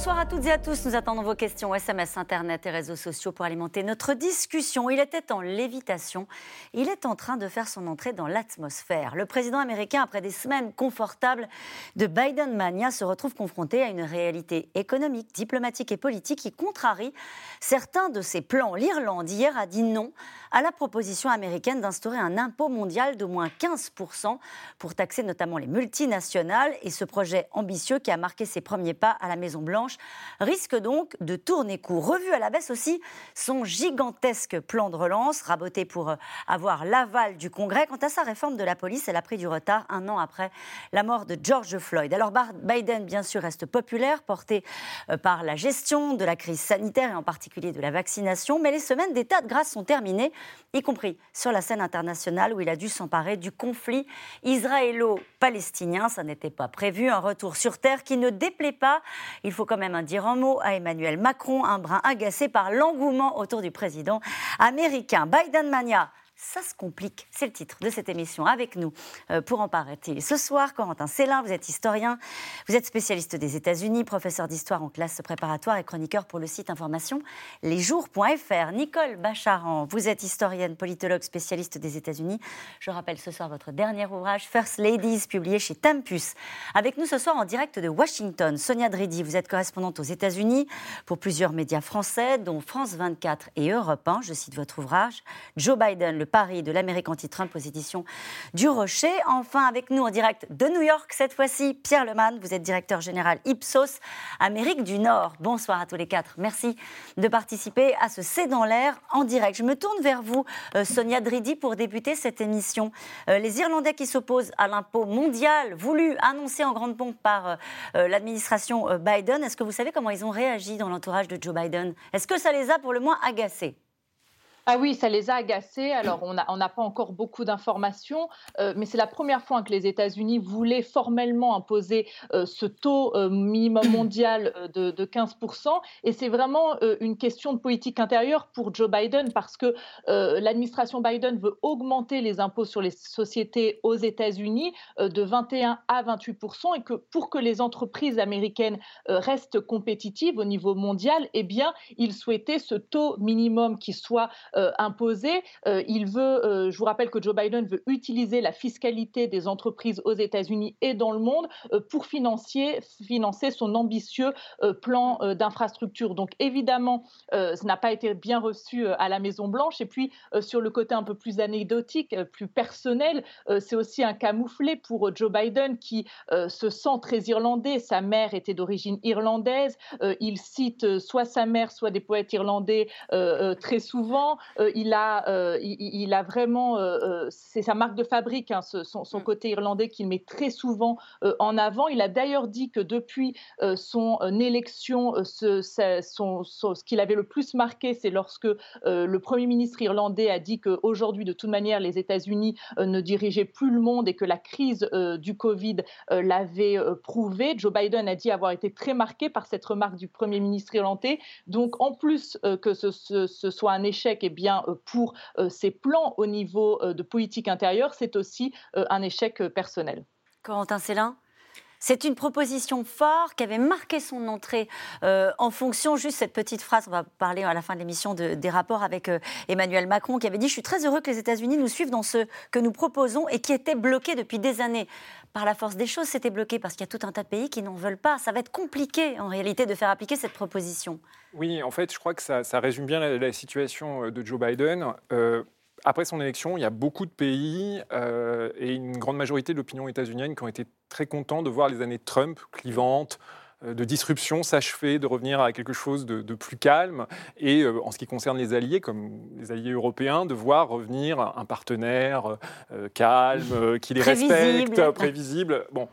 Bonsoir à toutes et à tous. Nous attendons vos questions SMS, Internet et réseaux sociaux pour alimenter notre discussion. Il était en lévitation. Il est en train de faire son entrée dans l'atmosphère. Le président américain, après des semaines confortables de Biden mania, se retrouve confronté à une réalité économique, diplomatique et politique qui contrarie certains de ses plans. L'Irlande, hier, a dit non à la proposition américaine d'instaurer un impôt mondial d'au moins 15% pour taxer notamment les multinationales. Et ce projet ambitieux qui a marqué ses premiers pas à la Maison-Blanche risque donc de tourner court. Revu à la baisse aussi son gigantesque plan de relance, raboté pour euh, avoir l'aval du Congrès. Quant à sa réforme de la police, elle a pris du retard un an après la mort de George Floyd. Alors Biden, bien sûr, reste populaire, porté euh, par la gestion de la crise sanitaire et en particulier de la vaccination. Mais les semaines d'état de grâce sont terminées y compris sur la scène internationale où il a dû s'emparer du conflit israélo-palestinien. Ça n'était pas prévu, un retour sur terre qui ne déplaît pas, il faut quand même un dire un mot, à Emmanuel Macron, un brin agacé par l'engouement autour du président américain. Biden Mania ça se complique. C'est le titre de cette émission. Avec nous euh, pour en parler ce soir, Corentin Célin, vous êtes historien, vous êtes spécialiste des États-Unis, professeur d'histoire en classe préparatoire et chroniqueur pour le site information lesjours.fr. Nicole Bacharan, vous êtes historienne, politologue, spécialiste des États-Unis. Je rappelle ce soir votre dernier ouvrage, First Ladies, publié chez Tempus. Avec nous ce soir en direct de Washington, Sonia Dridi, vous êtes correspondante aux États-Unis pour plusieurs médias français, dont France 24 et Europe 1. Je cite votre ouvrage. Joe Biden, le Paris de l'Amérique anti-Trump aux éditions du Rocher. Enfin, avec nous en direct de New York, cette fois-ci, Pierre Leman. Vous êtes directeur général Ipsos Amérique du Nord. Bonsoir à tous les quatre. Merci de participer à ce C'est dans l'air en direct. Je me tourne vers vous, euh, Sonia Dridi, pour débuter cette émission. Euh, les Irlandais qui s'opposent à l'impôt mondial voulu, annoncé en grande pompe par euh, l'administration Biden, est-ce que vous savez comment ils ont réagi dans l'entourage de Joe Biden? Est-ce que ça les a pour le moins agacés? Ah oui, ça les a agacés. Alors, on n'a pas encore beaucoup d'informations, euh, mais c'est la première fois que les États-Unis voulaient formellement imposer euh, ce taux euh, minimum mondial de, 15%. Et c'est vraiment une question de politique intérieure pour Joe Biden parce que l'administration Biden veut augmenter les impôts sur les sociétés aux États-Unis de 21 à 28% et que pour que les entreprises américaines restent compétitives au niveau mondial, eh bien, il souhaitait ce taux minimum qui soit euh, imposé. Euh, il veut, euh, je vous rappelle que Joe Biden veut utiliser la fiscalité des entreprises aux États-Unis et dans le monde pour financer, financer son ambitieux plan d'infrastructure. Donc évidemment, ce n'a pas été bien reçu à la Maison Blanche. Et puis sur le côté un peu plus anecdotique, plus personnel, c'est aussi un camouflet pour Joe Biden qui se sent très irlandais. Sa mère était d'origine irlandaise. il cite soit sa mère, soit des poètes irlandais très souvent. Euh, il, a, euh, il, a vraiment, euh, c'est sa marque de fabrique, hein, son, mm. côté irlandais qu'il met très souvent en avant. Il a d'ailleurs dit que depuis son élection, ce, ce qu'il avait le plus marqué, c'est lorsque le Premier ministre irlandais a dit qu'aujourd'hui, de toute manière, les États-Unis ne dirigeaient plus le monde et que la crise du Covid l'avait prouvé. Joe Biden a dit avoir été très marqué par cette remarque du Premier ministre irlandais. Donc, en plus que ce, ce, soit un échec, eh bien, euh, pour ses euh, plans au niveau euh, de politique intérieure, c'est aussi un échec personnel. Corentin Célin c'est une proposition forte qui avait marqué son entrée en fonction, juste cette petite phrase, on va parler à la fin de l'émission des rapports avec Emmanuel Macron, qui avait dit Je suis très heureux que les États-Unis nous suivent dans ce que nous proposons et qui était bloqué depuis des années. Par la force des choses, c'était bloqué parce qu'il y a tout un tas de pays qui n'en veulent pas. Ça va être compliqué en réalité de faire appliquer cette proposition. Oui, en fait, je crois que ça, résume bien la, situation euh, de Joe Biden. Euh, après son élection, il y a beaucoup de pays euh, et une grande majorité de l'opinion états-unienne qui ont été très contents de voir les années Trump clivantes, de disruption s'achever, de revenir à quelque chose de, plus calme, et en ce qui concerne les alliés, comme les alliés européens, de voir revenir un partenaire calme, qui les respecte, prévisible. Bon.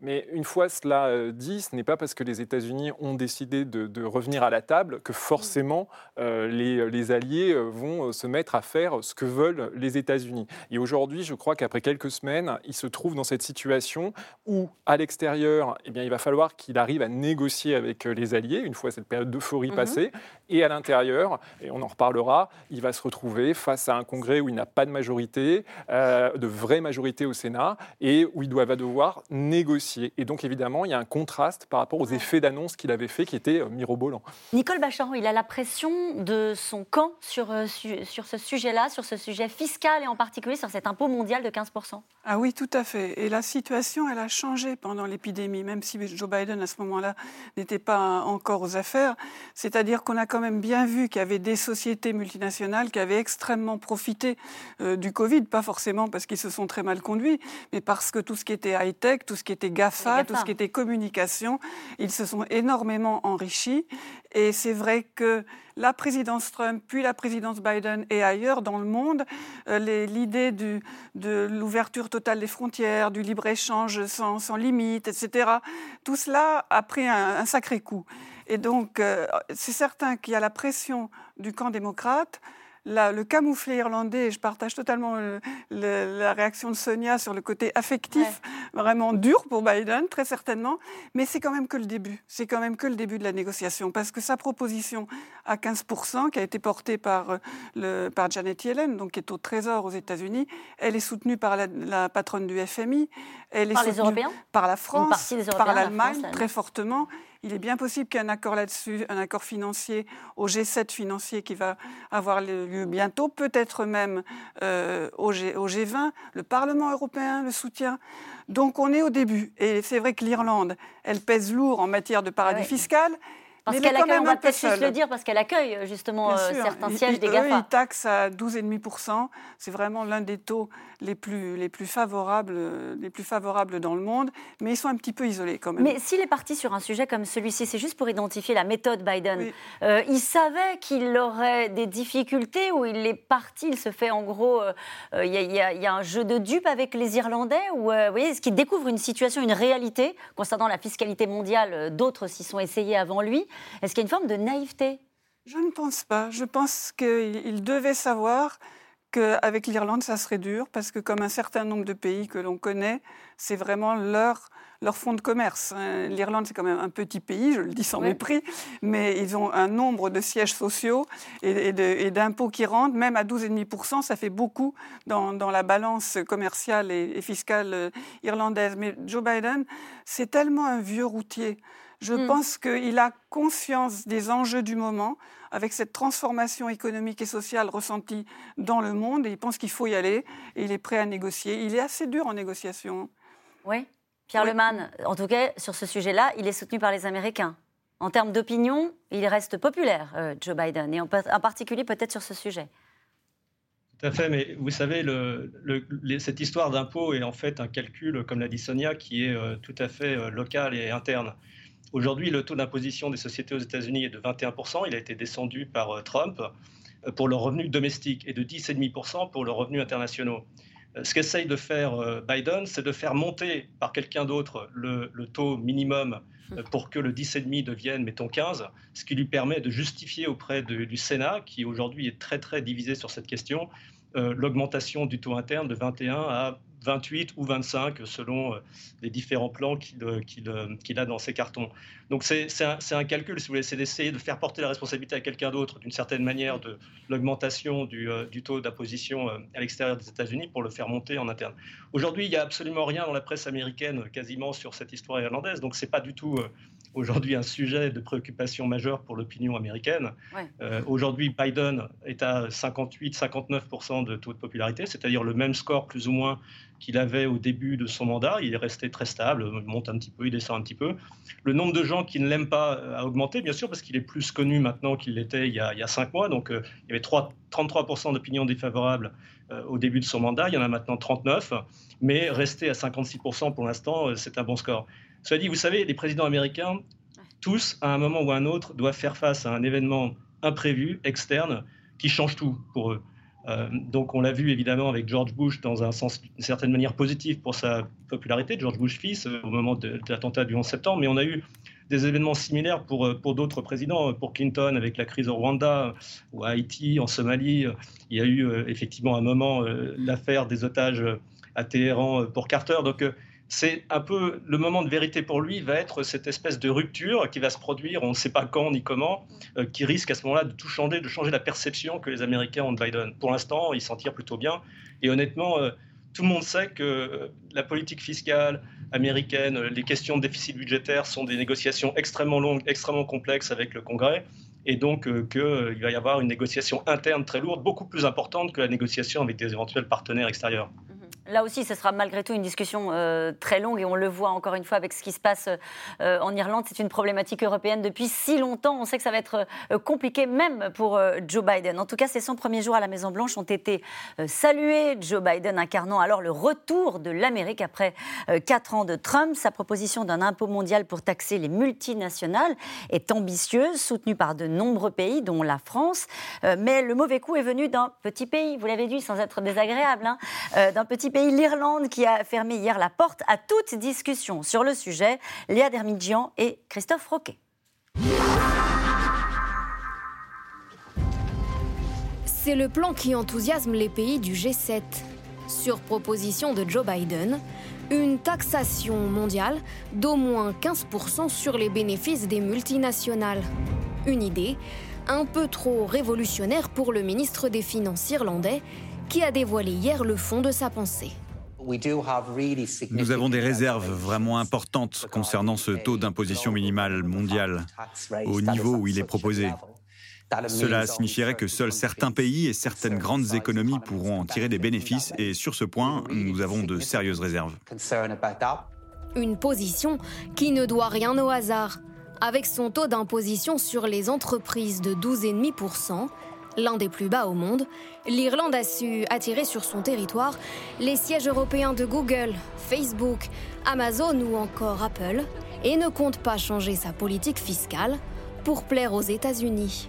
Mais une fois cela euh, dit, ce n'est pas parce que les États-Unis ont décidé de, revenir à la table que forcément euh, les, alliés euh, vont se mettre à faire ce que veulent les États-Unis. Et aujourd'hui, je crois qu'après quelques semaines, ils se trouvent dans cette situation où, à l'extérieur, eh bien, il va falloir qu'il arrive à négocier avec les alliés, une fois cette période d'euphorie mhm. passée, et à l'intérieur, et on en reparlera, il va se retrouver face à un Congrès où il n'a pas de majorité, de vraie majorité au Sénat, et où il doit, va devoir négocier Et donc, évidemment, il y a un contraste par rapport aux effets d'annonce qu'il avait fait qui étaient euh, mirobolants. Nicole Bacharan, il a la pression de son camp sur, euh, sur ce sujet-là, sur ce sujet fiscal et en particulier sur cet impôt mondial de 15%. Ah oui, tout à fait. Et la situation, elle a changé pendant l'épidémie, même si Joe Biden, à ce moment-là, n'était pas encore aux affaires. C'est-à-dire qu'on a quand même bien vu qu'il y avait des sociétés multinationales qui avaient extrêmement profité euh, du Covid, pas forcément parce qu'ils se sont très mal conduits, mais parce que tout ce qui était high-tech, tout ce qui était GAFA, tout ce qui était communication, ils se sont énormément enrichis. Et c'est vrai que la présidence Trump, puis la présidence Biden et ailleurs dans le monde, euh, l'idée de l'ouverture totale des frontières, du libre-échange sans, sans, limite, etc., tout cela a pris un, sacré coup. Et donc, euh, c'est certain qu'il y a la pression du camp démocrate, le camouflet irlandais, je partage totalement la réaction de Sonia sur le côté affectif, vraiment dur pour Biden, très certainement, mais c'est quand même que le début. C'est quand même que le début de la négociation, parce que sa proposition à 15%, qui a été portée par, euh, le, par Janet Yellen, donc qui est au Trésor aux États-Unis, elle est soutenue par la, patronne du FMI, elle est par soutenue les Européens? par la France, par l'Allemagne, très fortement. Il est bien possible qu'il y ait un accord là-dessus, un accord financier au G7 financier qui va avoir lieu bientôt, peut-être même euh, au, G, 20 Le Parlement européen le soutient. Donc on est au début. Et c'est vrai que l'Irlande, elle pèse lourd en matière de paradis fiscal. Parce qu'elle accueille, on va peut-être juste le dire, parce qu'elle accueille euh, justement euh, certains sièges des GAFA. Eux, ils taxent à 12,5%. C'est vraiment l'un des taux les plus, les, plus favorables, les plus favorables dans le monde. Mais ils sont un petit peu isolés quand même. Mais s'il est parti sur un sujet comme celui-ci, c'est juste pour identifier la méthode Biden. Euh, il savait qu'il aurait des difficultés ou il est parti, il se fait en gros. Il y, y, a un jeu de dupes avec les Irlandais ou vous voyez, est-ce qu'il découvre une situation, une réalité concernant la fiscalité mondiale D'autres s'y sont essayés avant lui? Est-ce qu'il y a une forme de naïveté? Je ne pense pas. Je pense qu'il devait savoir qu'avec l'Irlande, ça serait dur, parce que comme un certain nombre de pays que l'on connaît, c'est vraiment leur, leur fonds de commerce. Hein. L'Irlande, c'est quand même un petit pays, je le dis sans mépris, mais ils ont un nombre de sièges sociaux et, d'impôts qui rentrent, même à 12,5%, ça fait beaucoup dans, la balance commerciale et, et fiscale euh, irlandaise. Mais Joe Biden, c'est tellement un vieux routier. Je hmm. pense qu'il a conscience des enjeux du moment, avec cette transformation économique et sociale ressentie dans le monde, et il pense qu'il faut y aller, et il est prêt à négocier. Il est assez dur en négociation. Oui. Pierre Leman, en tout cas, sur ce sujet-là, il est soutenu par les Américains. En termes d'opinion, il reste populaire, euh, Joe Biden, et en, particulier peut-être sur ce sujet. Tout à fait, mais vous savez, cette histoire d'impôt est en fait un calcul, comme l'a dit Sonia, qui est euh, tout à fait euh, local et interne. Aujourd'hui, le taux d'imposition des sociétés aux États-Unis est de 21%. Il a été descendu par euh, Trump euh, pour le revenu domestique et de 10,5% pour le revenu international. Euh, ce qu'essaye de faire Biden, c'est de faire monter par quelqu'un d'autre le, taux minimum pour que le 10,5 devienne, mettons, 15, ce qui lui permet de justifier auprès du Sénat, qui aujourd'hui est très très divisé sur cette question, l'augmentation du taux interne de 21 à 28 ou 25 selon euh, les différents plans qu'il a dans ses cartons. Donc c'est un, calcul, si vous voulez, c'est d'essayer de faire porter la responsabilité à quelqu'un d'autre, d'une certaine manière, de l'augmentation du, euh, taux d'imposition euh, à l'extérieur des États-Unis pour le faire monter en interne. Aujourd'hui, il n'y a absolument rien dans la presse américaine quasiment sur cette histoire irlandaise, donc c'est pas du tout aujourd'hui un sujet de préoccupation majeure pour l'opinion américaine. aujourd'hui, Biden est à 58-59% de taux de popularité, c'est-à-dire le même score plus ou moins qu'il avait au début de son mandat. Il est resté très stable, il monte un petit peu, il descend un petit peu. Le nombre de gens qui ne l'aiment pas a augmenté, bien sûr, parce qu'il est plus connu maintenant qu'il l'était il, y a cinq mois. Donc, euh, il y avait 3, 33% d'opinions défavorables euh, au début de son mandat. Il y en a maintenant 39, mais rester à 56% pour l'instant, euh, c'est un bon score. Cela dit, vous savez, les présidents américains, tous, à un moment ou à un autre, doivent faire face à un événement imprévu, externe, qui change tout pour eux. Euh, donc on l'a vu évidemment avec George Bush dans un sens d'une certaine manière positif pour sa popularité, George Bush fils, euh, au moment de, l'attentat du 11 septembre, mais on a eu des événements similaires pour, euh, d'autres présidents, pour Clinton avec la crise au Rwanda ou à Haïti, en Somalie. Il y a eu effectivement à un moment l'affaire des otages à Téhéran pour Carter. Donc c'est un peu le moment de vérité pour lui, va être cette espèce de rupture qui va se produire, on ne sait pas quand ni comment, euh, qui risque à ce moment-là de tout changer, de changer la perception que les Américains ont de Biden. Pour l'instant, il s'en tire plutôt bien. Et honnêtement, euh, tout le monde sait que euh, la politique fiscale, américaine. Les questions de déficit budgétaire sont des négociations extrêmement longues, extrêmement complexes avec le Congrès et donc qu'il va y avoir une négociation interne très lourde, beaucoup plus importante que la négociation avec des éventuels partenaires extérieurs. Là aussi, ce sera malgré tout une discussion euh, très longue et on le voit encore une fois avec ce qui se passe euh, en Irlande. C'est une problématique européenne depuis si longtemps. On sait que ça va être euh, compliqué même pour Joe Biden. En tout cas, ces 100 premiers jours à la Maison-Blanche ont été salués. Joe Biden incarnant alors le retour de l'Amérique après quatre ans de Trump. Sa proposition d'un impôt mondial pour taxer les multinationales est ambitieuse, soutenue par de nombreux pays, dont la France. mais le mauvais coup est venu d'un petit pays, vous l'avez dit sans être désagréable, hein, d'un petit pays l'Irlande, qui a fermé hier la porte à toute discussion sur le sujet. Léa Dermidjian et Christophe Roquet. C'est le plan qui enthousiasme les pays du G7. Sur proposition de Joe Biden, une taxation mondiale d'au moins 15% sur les bénéfices des multinationales. Une idée un peu trop révolutionnaire pour le ministre des Finances irlandais qui a dévoilé hier le fond de sa pensée. Nous avons des réserves vraiment importantes concernant ce taux d'imposition minimale mondial au niveau où il est proposé. Cela signifierait que seuls certains pays et certaines grandes économies pourront en tirer des bénéfices et sur ce point, nous avons de sérieuses réserves. Une position qui ne doit rien au hasard. Avec son taux d'imposition sur les entreprises de 12,5%, l'un des plus bas au monde, l'Irlande a su attirer sur son territoire les sièges européens de Google, Facebook, Amazon ou encore Apple et ne compte pas changer sa politique fiscale pour plaire aux États-Unis.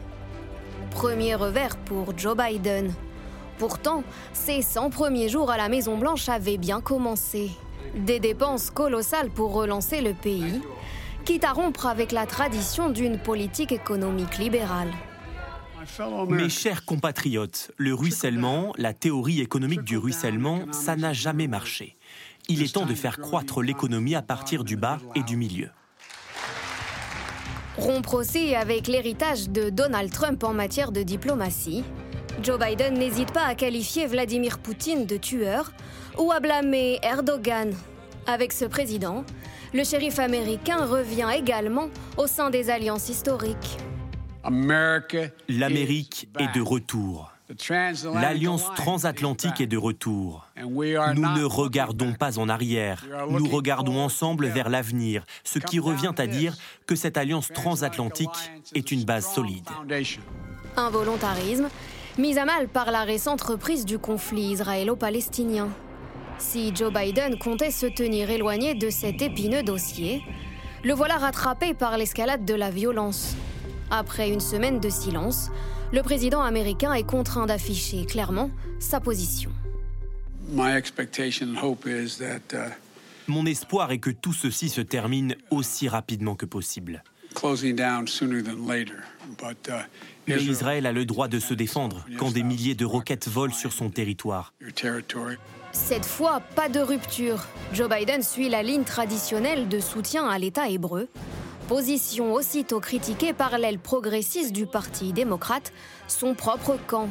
Premier revers pour Joe Biden. Pourtant, ses 100 premiers jours à la Maison-Blanche avaient bien commencé. Des dépenses colossales pour relancer le pays, quitte à rompre avec la tradition d'une politique économique libérale. Mes chers compatriotes, le ruissellement, la théorie économique du ruissellement, ça n'a jamais marché. Il est temps de faire croître l'économie à partir du bas et du milieu. Rompre aussi avec l'héritage de Donald Trump en matière de diplomatie. Joe Biden n'hésite pas à qualifier Vladimir Poutine de tueur ou à blâmer Erdogan. Avec ce président, le shérif américain revient également au sein des alliances historiques. L'Amérique est de retour. L'alliance transatlantique est de retour. Nous ne regardons pas en arrière, nous regardons ensemble vers l'avenir, ce qui revient à dire que cette alliance transatlantique est une base solide. Un volontarisme mis à mal par la récente reprise du conflit israélo-palestinien. Si Joe Biden comptait se tenir éloigné de cet épineux dossier, le voilà rattrapé par l'escalade de la violence. Après une semaine de silence, le président américain est contraint d'afficher clairement sa position. Uh, Mon espoir est que tout ceci se termine aussi rapidement que possible. Uh, Mais Israël a le droit de se défendre quand des milliers de roquettes volent sur son territoire. Cette fois, pas de rupture. Joe Biden suit la ligne traditionnelle de soutien à l'État hébreu, Position aussitôt critiquée par l'aile progressiste du Parti démocrate, son propre camp.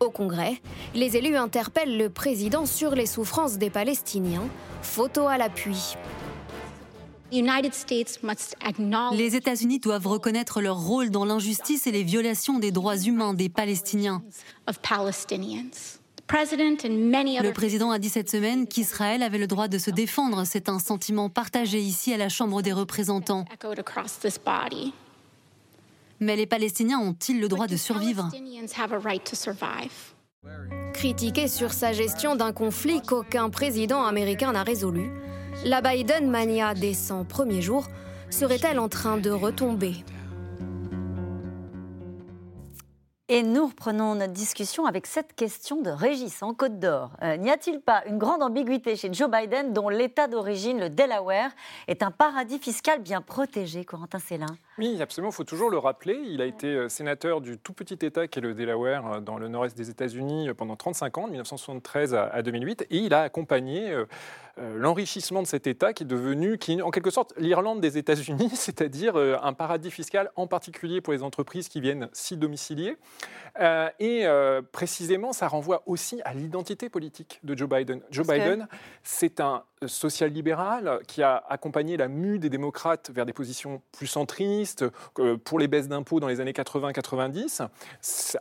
Au Congrès, les élus interpellent le président sur les souffrances des Palestiniens, photo à l'appui. Les États-Unis doivent reconnaître leur rôle dans l'injustice et les violations des droits humains des Palestiniens. Le président a dit cette semaine qu'Israël avait le droit de se défendre. C'est un sentiment partagé ici à la Chambre des représentants. Mais les Palestiniens ont-ils le droit de survivre? Critiqué sur sa gestion d'un conflit qu'aucun président américain n'a résolu, la Biden mania des 100 premiers jours serait-elle en train de retomber? Et nous reprenons notre discussion avec cette question de Régis en Côte d'Or. Euh, n'y a-t-il pas une grande ambiguïté chez Joe Biden dont l'État d'origine, le Delaware, est un paradis fiscal bien protégé, Corentin Célin? Oui, absolument, il faut toujours le rappeler. Il a été euh, sénateur du tout petit État qu'est le Delaware euh, dans le nord-est des États-Unis pendant 35 ans, de 1973 à 2008, et il a accompagné l'enrichissement de cet État qui est devenu, qui en quelque sorte l'Irlande des États-Unis, c'est-à-dire un paradis fiscal en particulier pour les entreprises qui viennent s'y domicilier. et précisément, ça renvoie aussi à l'identité politique de Joe Biden. Joe Biden, c'est un social-libéral qui a accompagné la mue des démocrates vers des positions plus centristes pour les baisses d'impôts dans les années 80-90.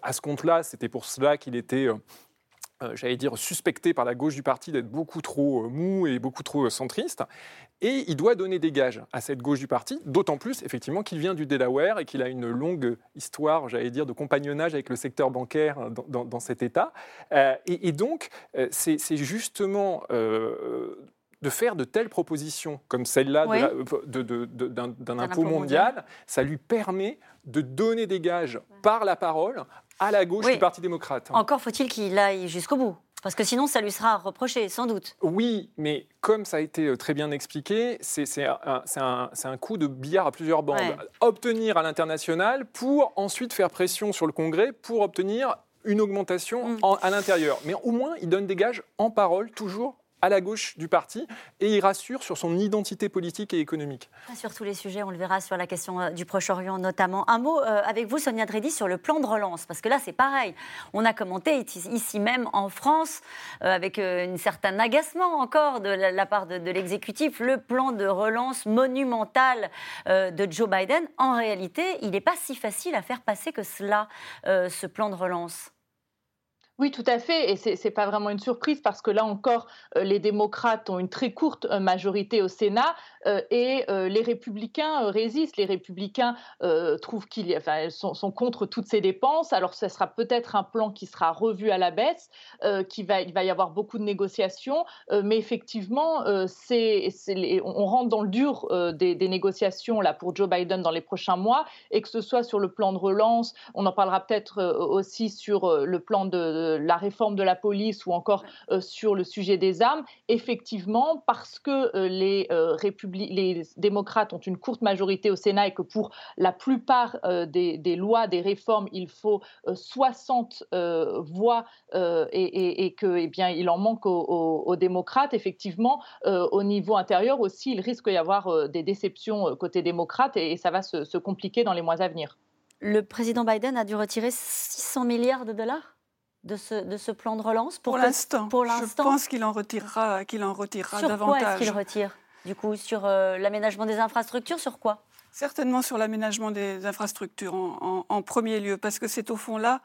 À ce compte-là, c'était pour cela qu'il était euh, euh, j'allais dire, suspecté par la gauche du parti d'être beaucoup trop euh, mou et beaucoup trop centriste. Et il doit donner des gages à cette gauche du parti, d'autant plus, effectivement, qu'il vient du Delaware et qu'il a une longue histoire, j'allais dire, de compagnonnage avec le secteur bancaire dans, cet État. et, donc, c'est justement de faire de telles propositions comme celle-là d'un impôt mondial, ça lui permet de donner des gages par la parole à la gauche du Parti démocrate. Encore faut-il qu'il aille jusqu'au bout. Parce que sinon, ça lui sera reproché, sans doute. Oui, mais comme ça a été euh, très bien expliqué, c'est un, un, coup de billard à plusieurs bandes. Obtenir à l'international pour ensuite faire pression sur le Congrès pour obtenir une augmentation mm. à l'intérieur. Mais au moins, il donne des gages en parole, toujours à la gauche du parti et il rassure sur son identité politique et économique. Sur tous les sujets, on le verra sur la question euh, du Proche-Orient notamment. Un mot euh, avec vous, Sonia Dredi, sur le plan de relance, parce que là, c'est pareil. On a commenté ici même en France, euh, avec un certain agacement encore de la, part de, de l'exécutif, le plan de relance monumental de Joe Biden. En réalité, il n'est pas si facile à faire passer que cela, ce plan de relance. Oui, tout à fait. Et ce n'est pas vraiment une surprise parce que là encore, euh, les démocrates ont une très courte euh, majorité au Sénat euh, et les républicains résistent. Les républicains trouvent qu'ils sont, sont, contre toutes ces dépenses. Alors, ce sera peut-être un plan qui sera revu à la baisse, qui va, il va y avoir beaucoup de négociations. mais effectivement, on rentre dans le dur des, des, négociations là, pour Joe Biden dans les prochains mois. Et que ce soit sur le plan de relance, on en parlera peut-être aussi sur le plan de la réforme de la police ou encore euh, sur le sujet des armes, effectivement, parce que euh, les, euh, les démocrates ont une courte majorité au Sénat et que pour la plupart des, lois, des réformes, il faut 60 voix et, et, que, eh bien, il en manque aux, démocrates, effectivement, au niveau intérieur aussi, il risque d'y avoir des déceptions côté démocrate et, ça va se, se compliquer dans les mois à venir. Le président Biden a dû retirer 600 milliards de dollars? De ce, de ce plan de relance Pour, l'instant. Pour l'instant. Je pense qu'il en retirera, qu'il en retirera sur davantage. Sur quoi est-ce qu'il retire? Du coup, sur euh, l'aménagement des infrastructures, sur quoi? Certainement sur l'aménagement des infrastructures en, en, premier lieu, parce que c'est au fond là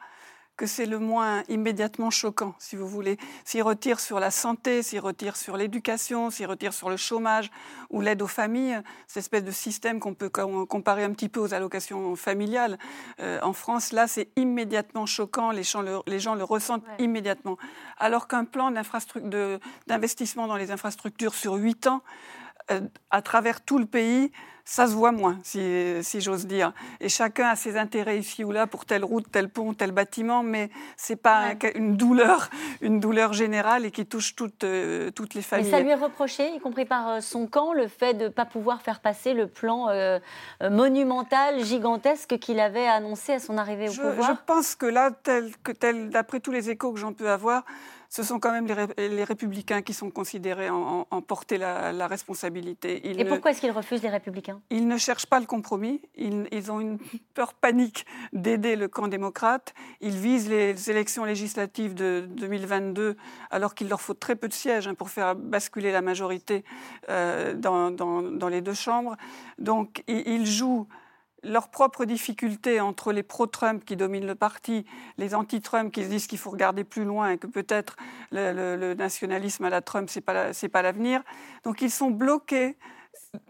que c'est le moins immédiatement choquant, si vous voulez. S'il retire sur la santé, s'il retire sur l'éducation, s'il retire sur le chômage ou l'aide aux familles, cette espèce de système qu'on peut comparer un petit peu aux allocations familiales, euh, en France, là, c'est immédiatement choquant, les gens le, les gens le ressentent immédiatement. Alors qu'un plan d'investissement dans les infrastructures sur huit ans, à travers tout le pays, ça se voit moins, si, j'ose dire. Et chacun a ses intérêts ici ou là pour telle route, tel pont, tel bâtiment, mais c'est pas une douleur, une douleur générale et qui touche toutes, euh, toutes les familles. Mais ça lui est reproché, y compris par euh, son camp, le fait de ne pas pouvoir faire passer le plan euh, monumental, gigantesque qu'il avait annoncé à son arrivée au pouvoir? Je pense que là, tel, que tel, d'après tous les échos que j'en peux avoir, ce sont quand même les, républicains qui sont considérés en, porter la, responsabilité. Et pourquoi est-ce qu'ils refusent les républicains? Ils ne cherchent pas le compromis. Ils, ont une peur panique d'aider le camp démocrate. Ils visent les élections législatives de 2022 alors qu'il leur faut très peu de sièges hein, pour faire basculer la majorité euh, dans, les deux chambres. Donc ils jouent leurs propres difficultés entre les pro-Trump qui dominent le parti, les anti-Trump qui se disent qu'il faut regarder plus loin et que peut-être le, nationalisme à la Trump, ce n'est pas, pas l'avenir. Donc ils sont bloqués,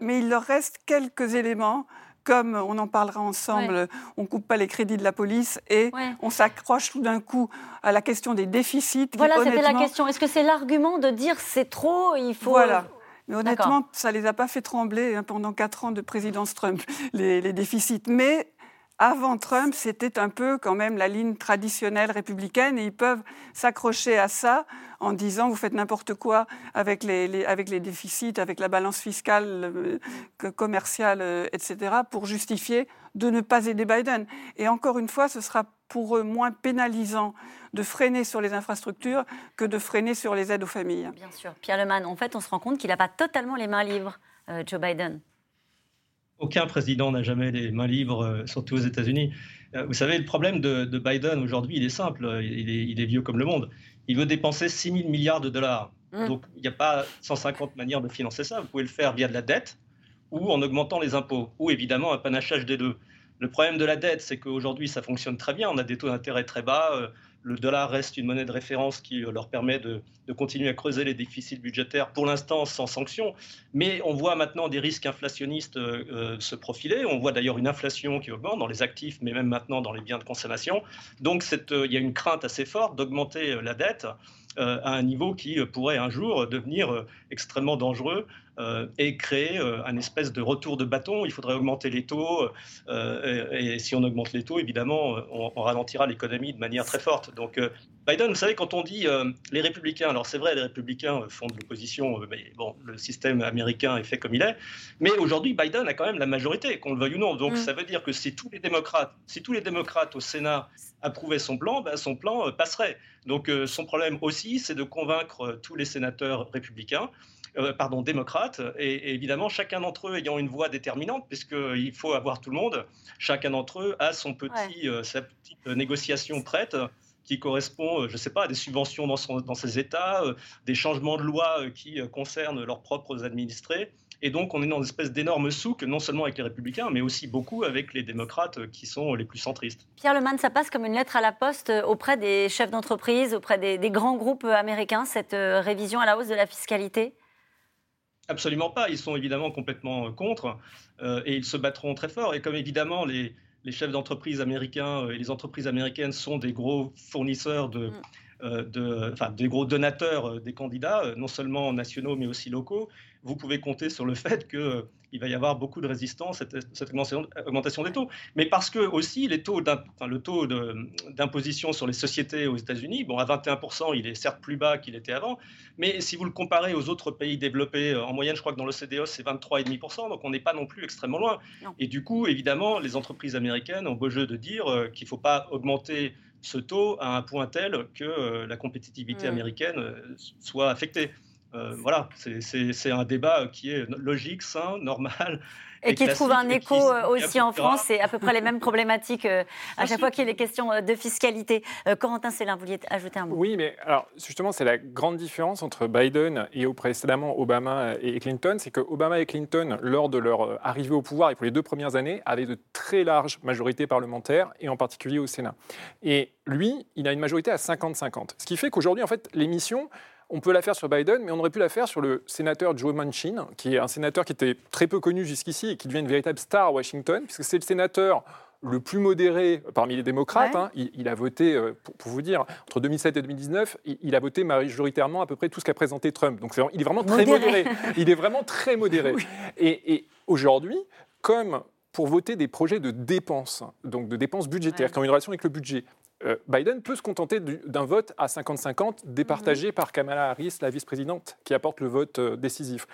mais il leur reste quelques éléments comme on en parlera ensemble, on ne coupe pas les crédits de la police et on s'accroche tout d'un coup à la question des déficits. Voilà, c'était la question. Est-ce que c'est l'argument de dire c'est trop, il faut... Voilà. Mais honnêtement, ça ne les a pas fait trembler hein, pendant quatre ans de présidence Trump, les, déficits. Mais avant Trump, c'était un peu quand même la ligne traditionnelle républicaine et ils peuvent s'accrocher à ça en disant vous faites n'importe quoi avec les, déficits, avec la balance fiscale, euh, commerciale, euh, etc., pour justifier de ne pas aider Biden. Et encore une fois, ce sera pour eux moins pénalisant de freiner sur les infrastructures que de freiner sur les aides aux familles. Bien sûr. Pierre Leman, en fait, on se rend compte qu'il n'a pas totalement les mains libres, euh, Joe Biden. Aucun président n'a jamais les mains libres, euh, surtout aux États-Unis. Euh, vous savez, le problème de, Biden aujourd'hui, il est simple, il est, vieux comme le monde. Il veut dépenser 6 000 milliards de dollars. Mmh. Donc, il n'y a pas 150 manières de financer ça. Vous pouvez le faire via de la dette ou en augmentant les impôts, ou évidemment un panachage des deux. Le problème de la dette, c'est qu'aujourd'hui, ça fonctionne très bien. On a des taux d'intérêt très bas. Euh, le dollar reste une monnaie de référence qui euh, leur permet de, continuer à creuser les déficits budgétaires, pour l'instant sans sanction. Mais on voit maintenant des risques inflationnistes euh, se profiler. On voit d'ailleurs une inflation qui augmente dans les actifs, mais même maintenant dans les biens de consommation. Donc il y a une crainte assez forte d'augmenter la dette à un niveau qui pourrait un jour devenir extrêmement dangereux euh, et créer euh, un espèce de retour de bâton. Il faudrait augmenter les taux, euh, et, si on augmente les taux, évidemment, on, ralentira l'économie de manière très forte. Donc Biden, vous savez, quand on dit les républicains, alors c'est vrai, les républicains font de l'opposition, mais bon, le système américain est fait comme il est, mais aujourd'hui, Biden a quand même la majorité, qu'on le veuille ou non. Donc mm. ça veut dire que si tous les démocrates, si tous les démocrates au Sénat approuvaient son plan, ben, son plan passerait. Donc son problème aussi, c'est de convaincre tous les sénateurs républicains euh, pardon, démocrates, et, évidemment chacun d'entre eux ayant une voix déterminante, puisqu'il faut avoir tout le monde, chacun d'entre eux a son petit, euh, sa petite négociation prête qui correspond, euh, je ne sais pas, à des subventions dans, son, dans ses États, des changements de loi qui concernent leurs propres administrés. Et donc, on est dans une espèce d'énorme souk, non seulement avec les républicains, mais aussi beaucoup avec les démocrates qui sont les plus centristes. Pierre Leman, ça passe comme une lettre à la poste auprès des chefs d'entreprise, auprès des, des, grands groupes américains, cette révision à la hausse de la fiscalité? Absolument pas. Ils sont évidemment complètement euh, contre euh, et ils se battront très fort. Et comme évidemment les, chefs d'entreprise américains euh, et les entreprises américaines sont des gros fournisseurs de, mm. enfin, des gros donateurs des candidats, non seulement nationaux mais aussi locaux, vous pouvez compter sur le fait que il va y avoir beaucoup de résistance à cette, augmentation des taux. Mais parce que aussi les taux le taux d'imposition sur les sociétés aux États-Unis, bon, à 21%, il est certes plus bas qu'il était avant, mais si vous le comparez aux autres pays développés, euh, en moyenne, je crois que dans l'OCDE, c'est 23,5%, donc on n'est pas non plus extrêmement loin. Et du coup, évidemment, les entreprises américaines ont beau jeu de dire euh, qu'il ne faut pas augmenter ce taux à un point tel que euh, la compétitivité mmh. américaine soit affectée. Euh, voilà, c'est un débat qui est logique, sain, normal. Et, qui trouve un écho euh, aussi en France, c'est à peu près les mêmes problématiques euh, à chaque fois qu'il est question de fiscalité. Corentin Célin, vous vouliez ajouter un mot? Oui, mais alors justement, c'est la grande différence entre Biden et au précédemment Obama et Clinton, c'est que Obama et Clinton, lors de leur arrivée au pouvoir et pour les deux premières années, avaient de très larges majorités parlementaires et en particulier au Sénat. Et lui, il a une majorité à 50-50. Ce qui fait qu'aujourd'hui, en fait, l'émission, on peut la faire sur Biden, mais on aurait pu la faire sur le sénateur Joe Manchin, qui est un sénateur qui était très peu connu jusqu'ici et qui devient une véritable star à Washington, puisque c'est le sénateur le plus modéré parmi les démocrates. Hein. Il, a voté, euh, pour, vous dire, entre 2007 et 2019, il, a voté majoritairement à peu près tout ce qu'a présenté Trump. Donc il est vraiment très modéré. Il est vraiment très modéré. Et, aujourd'hui, comme pour voter des projets de dépenses, donc de dépenses budgétaires, qui ont une relation avec le budget, euh, Biden peut se contenter d'un vote à 50-50 départagé mhm. par Kamala Harris, la vice-présidente, qui apporte le vote euh, décisif.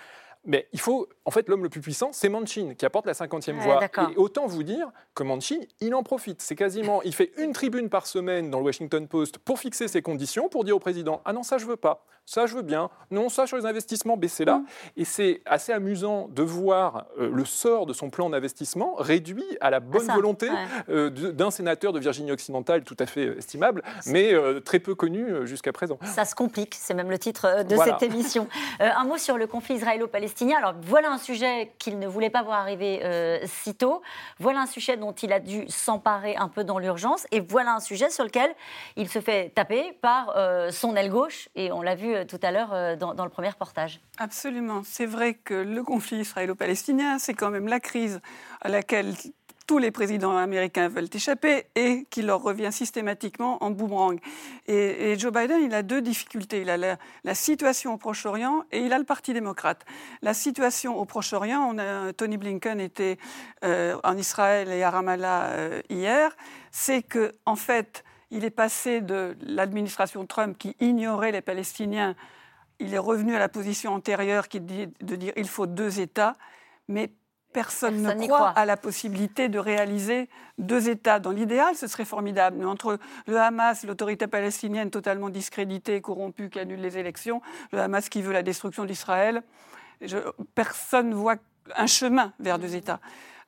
Mais il faut, en fait, l'homme le plus puissant, c'est Manchin, qui apporte la cinquantième voix. Et autant vous dire que Manchin, il en profite. C'est quasiment, il fait une tribune par semaine dans le Washington Post pour fixer ses conditions, pour dire au président, ah non, ça je veux pas, ça je veux bien, non, ça sur les investissements, baissez là. Mm. Et c'est assez amusant de voir euh, le sort de son plan d'investissement réduit à la bonne volonté euh, d'un sénateur de Virginie occidentale tout à fait euh, estimable, mais très peu connu jusqu'à présent. Ça se complique, c'est même le titre de cette émission. un mot sur le conflit israélo-palestinien alors voilà un sujet qu'il ne voulait pas voir arriver euh, si tôt. Voilà un sujet dont il a dû s'emparer un peu dans l'urgence. Et voilà un sujet sur lequel il se fait taper par euh, son aile gauche. Et on l'a vu euh, tout à l'heure dans, dans, le premier reportage. Absolument. C'est vrai que le conflit israélo-palestinien, c'est quand même la crise à laquelle tous les présidents américains veulent échapper et qui leur revient systématiquement en boomerang. Et, Joe Biden, il a deux difficultés. Il a la, situation au Proche-Orient et il a le Parti démocrate. La situation au Proche-Orient, Tony Blinken était euh, en Israël et à Ramallah euh, hier, c'est que en fait, il est passé de l'administration Trump qui ignorait les Palestiniens, il est revenu à la position antérieure qui dit de dire il faut deux États, mais personne, ne croit, à la possibilité de réaliser deux États. Dans l'idéal, ce serait formidable. Mais entre le Hamas, l'autorité palestinienne totalement discréditée, corrompue, qui annule les élections, le Hamas qui veut la destruction d'Israël, personne ne voit un chemin vers deux États.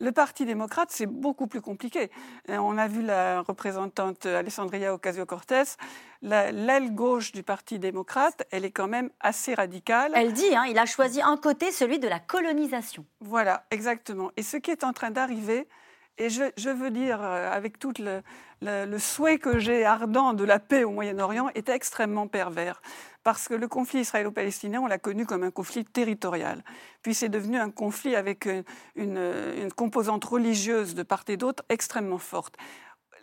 Le Parti démocrate, c'est beaucoup plus compliqué. On a vu la représentante Alessandria Ocasio-Cortez. L'aile gauche du Parti démocrate, elle est quand même assez radicale. Elle dit, hein, il a choisi un côté, celui de la colonisation. Voilà, exactement. Et ce qui est en train d'arriver, et je, veux dire, euh, avec tout le, souhait que j'ai ardent de la paix au Moyen-Orient, est extrêmement pervers parce que le conflit israélo-palestinien, on l'a connu comme un conflit territorial. Puis c'est devenu un conflit avec une, composante religieuse de part et d'autre extrêmement forte.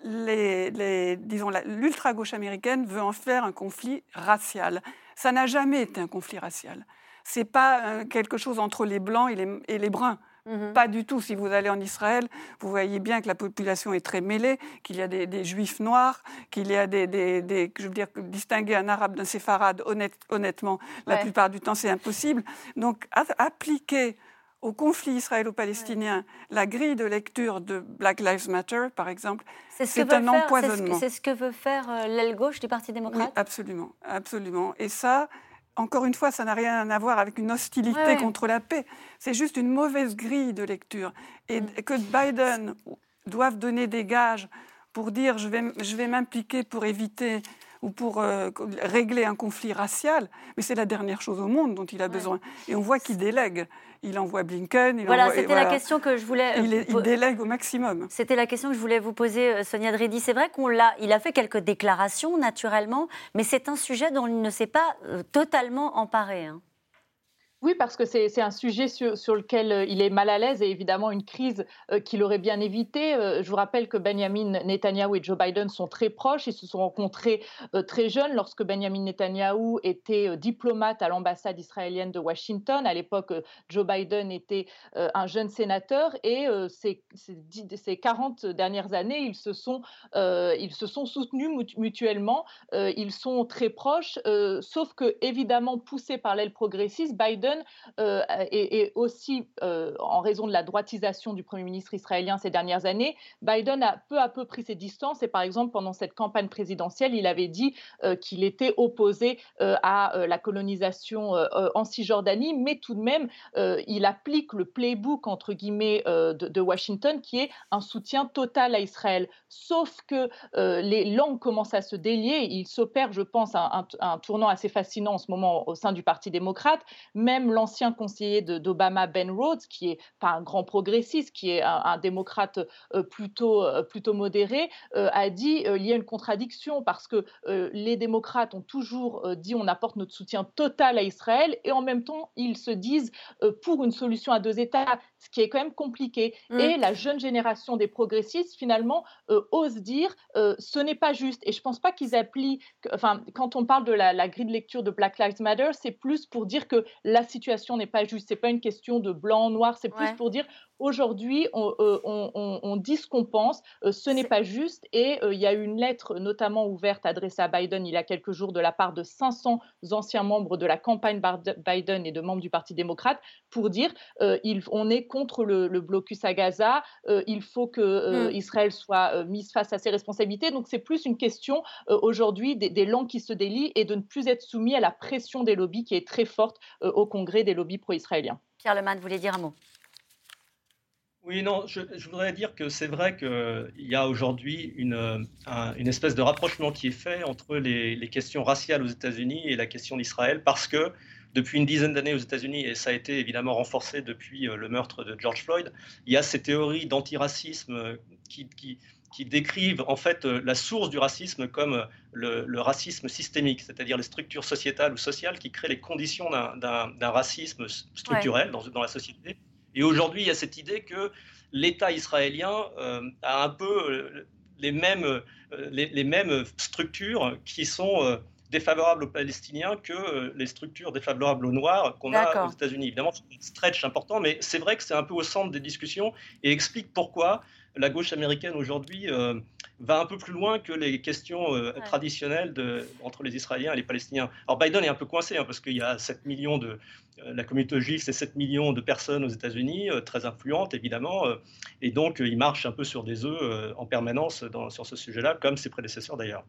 l'ultra-gauche américaine veut en faire un conflit racial. Ça n'a jamais été un conflit racial. C'est pas euh, quelque chose entre les blancs et les bruns. Mhm. Pas du tout. Si vous allez en Israël, vous voyez bien que la population est très mêlée, qu'il y a des, juifs noirs, qu'il y a des, Je veux dire, distinguer un arabe d'un séfarade, honnêtement, la plupart du temps, c'est impossible. Donc, appliquer au conflit israélo-palestinien la grille de lecture de Black Lives Matter, par exemple, c'est un empoisonnement. C'est ce, que veut faire euh, l'aile gauche du Parti démocrate? Oui, absolument, absolument. Et ça, encore une fois, ça n'a rien à voir avec une hostilité contre la paix. C'est juste une mauvaise grille de lecture. Et mm. que Biden doive donner des gages pour dire je vais, je vais m'impliquer pour éviter ou pour euh, régler un conflit racial, mais c'est la dernière chose au monde dont il a besoin. Et on voit qu'il délègue. Il envoie Blinken. Il voilà, c'était la question que je voulais. Il, il, délègue au maximum. C'était la question que je voulais vous poser, euh, Sonia Dredi. C'est vrai qu'on l'a, il a fait quelques déclarations naturellement, mais c'est un sujet dont il ne s'est pas euh, totalement emparé. Hein. Oui, parce que c'est un sujet sur, lequel euh, il est mal à l'aise et évidemment une crise euh, qu'il aurait bien évité. Euh, je vous rappelle que Benjamin Netanyahu et Joe Biden sont très proches. Ils se sont rencontrés très jeunes lorsque Benjamin Netanyahu était diplomate à l'ambassade israélienne de Washington. À l'époque, Joe Biden était un jeune sénateur et ces, ces, 40 dernières années, ils se sont, soutenus mutuellement. Ils sont très proches, sauf que, évidemment, poussé par l'aile progressiste, Biden euh, et, aussi euh, en raison de la droitisation du Premier ministre israélien ces dernières années, Biden a peu à peu pris ses distances et par exemple pendant cette campagne présidentielle, il avait dit euh, qu'il était opposé à la colonisation en Cisjordanie, mais tout de même, il applique le playbook entre guillemets de, Washington qui est un soutien total à Israël. Sauf que les langues commencent à se délier, il s'opère, je pense, un, un, tournant assez fascinant en ce moment au sein du Parti démocrate, même l'ancien conseiller d'Obama, Ben Rhodes, qui est pas un grand progressiste, qui est un, démocrate euh, plutôt, euh, plutôt modéré, euh, a dit il y a une contradiction parce que les démocrates ont toujours dit on apporte notre soutien total à Israël et en même temps ils se disent pour une solution à deux États, ce qui est quand même compliqué. Mmh. Et la jeune génération des progressistes finalement ose dire ce n'est pas juste. Et je pense pas qu'ils appliquent, enfin quand on parle de la, la grille de lecture de Black Lives Matter, c'est plus pour dire que la situation n'est pas juste. C'est pas une question de blanc, noir. C'est plus pour dire Aujourd'hui, on, euh, dit ce qu'on pense, euh, ce n'est pas juste. Et euh, il y a une lettre notamment ouverte adressée à Biden il y a quelques jours de la part de 500 anciens membres de la campagne Biden et de membres du Parti démocrate pour dire il, on est contre le, blocus à Gaza, il faut que mmh. Israël soit mise face à ses responsabilités. Donc c'est plus une question aujourd'hui des, des, langues qui se délient et de ne plus être soumis à la pression des lobbies qui est très forte au Congrès des lobbies pro-israéliens. Pierre Leman voulait dire un mot? Oui, non, je, voudrais dire que c'est vrai qu'il y a aujourd'hui une, une, espèce de rapprochement qui est fait entre les, questions raciales aux États-Unis et la question d'Israël, parce que depuis une dizaine d'années aux États-Unis, et ça a été évidemment renforcé depuis euh, le meurtre de George Floyd, il y a ces théories d'antiracisme euh, qui, qui, qui, décrivent en fait euh, la source du racisme comme le, racisme systémique, c'est-à-dire les structures sociétales ou sociales qui créent les conditions d'un racisme structurel dans, dans la société et aujourd'hui, il y a cette idée que l'État israélien a un peu les mêmes, les, mêmes structures qui sont défavorables aux Palestiniens que les structures défavorables aux Noirs qu'on a aux États-Unis. Évidemment, c'est un stretch important, mais c'est vrai que c'est un peu au centre des discussions et explique pourquoi la gauche américaine aujourd'hui euh, va un peu plus loin que les questions euh, traditionnelles de, entre les Israéliens et les Palestiniens. Alors Biden est un peu coincé hein, parce qu'il y a 7 millions de... Euh, la communauté juive, c'est 7 millions de personnes aux États-Unis, très influentes évidemment, et donc il marche un peu sur des œufs en permanence dans, sur ce sujet-là, comme ses prédécesseurs d'ailleurs.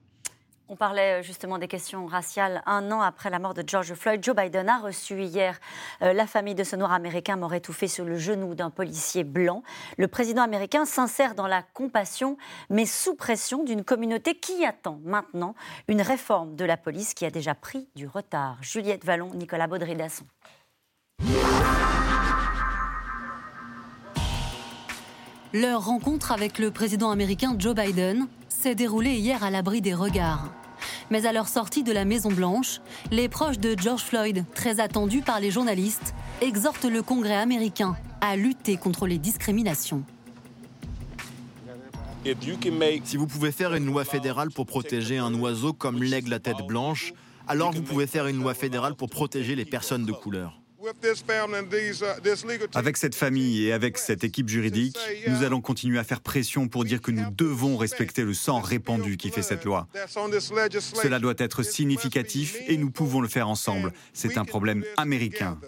On parlait euh, justement des questions raciales. Un an après la mort de George Floyd, Joe Biden a reçu hier euh, la famille de ce noir américain mort étouffé sur le genou d'un policier blanc. Le président américain s'insère dans la compassion, mais sous pression d'une communauté qui attend maintenant une réforme de la police qui a déjà pris du retard. Juliette Vallon, Nicolas Baudry-Dasson. Leur rencontre avec le président américain Joe Biden s'est déroulée hier à l'abri des regards. Mais à leur sortie de la Maison-Blanche, les proches de George Floyd, très attendus par les journalistes, exhortent le Congrès américain à lutter contre les discriminations. Si vous pouvez faire une loi fédérale pour protéger un oiseau comme l'aigle à tête blanche, alors vous pouvez faire une loi fédérale pour protéger les personnes de couleur. Avec cette famille et avec cette équipe juridique, nous allons continuer à faire pression pour dire que nous devons respecter le sang répandu qui fait cette loi. Cela doit être significatif et nous pouvons le faire ensemble. C'est un problème américain.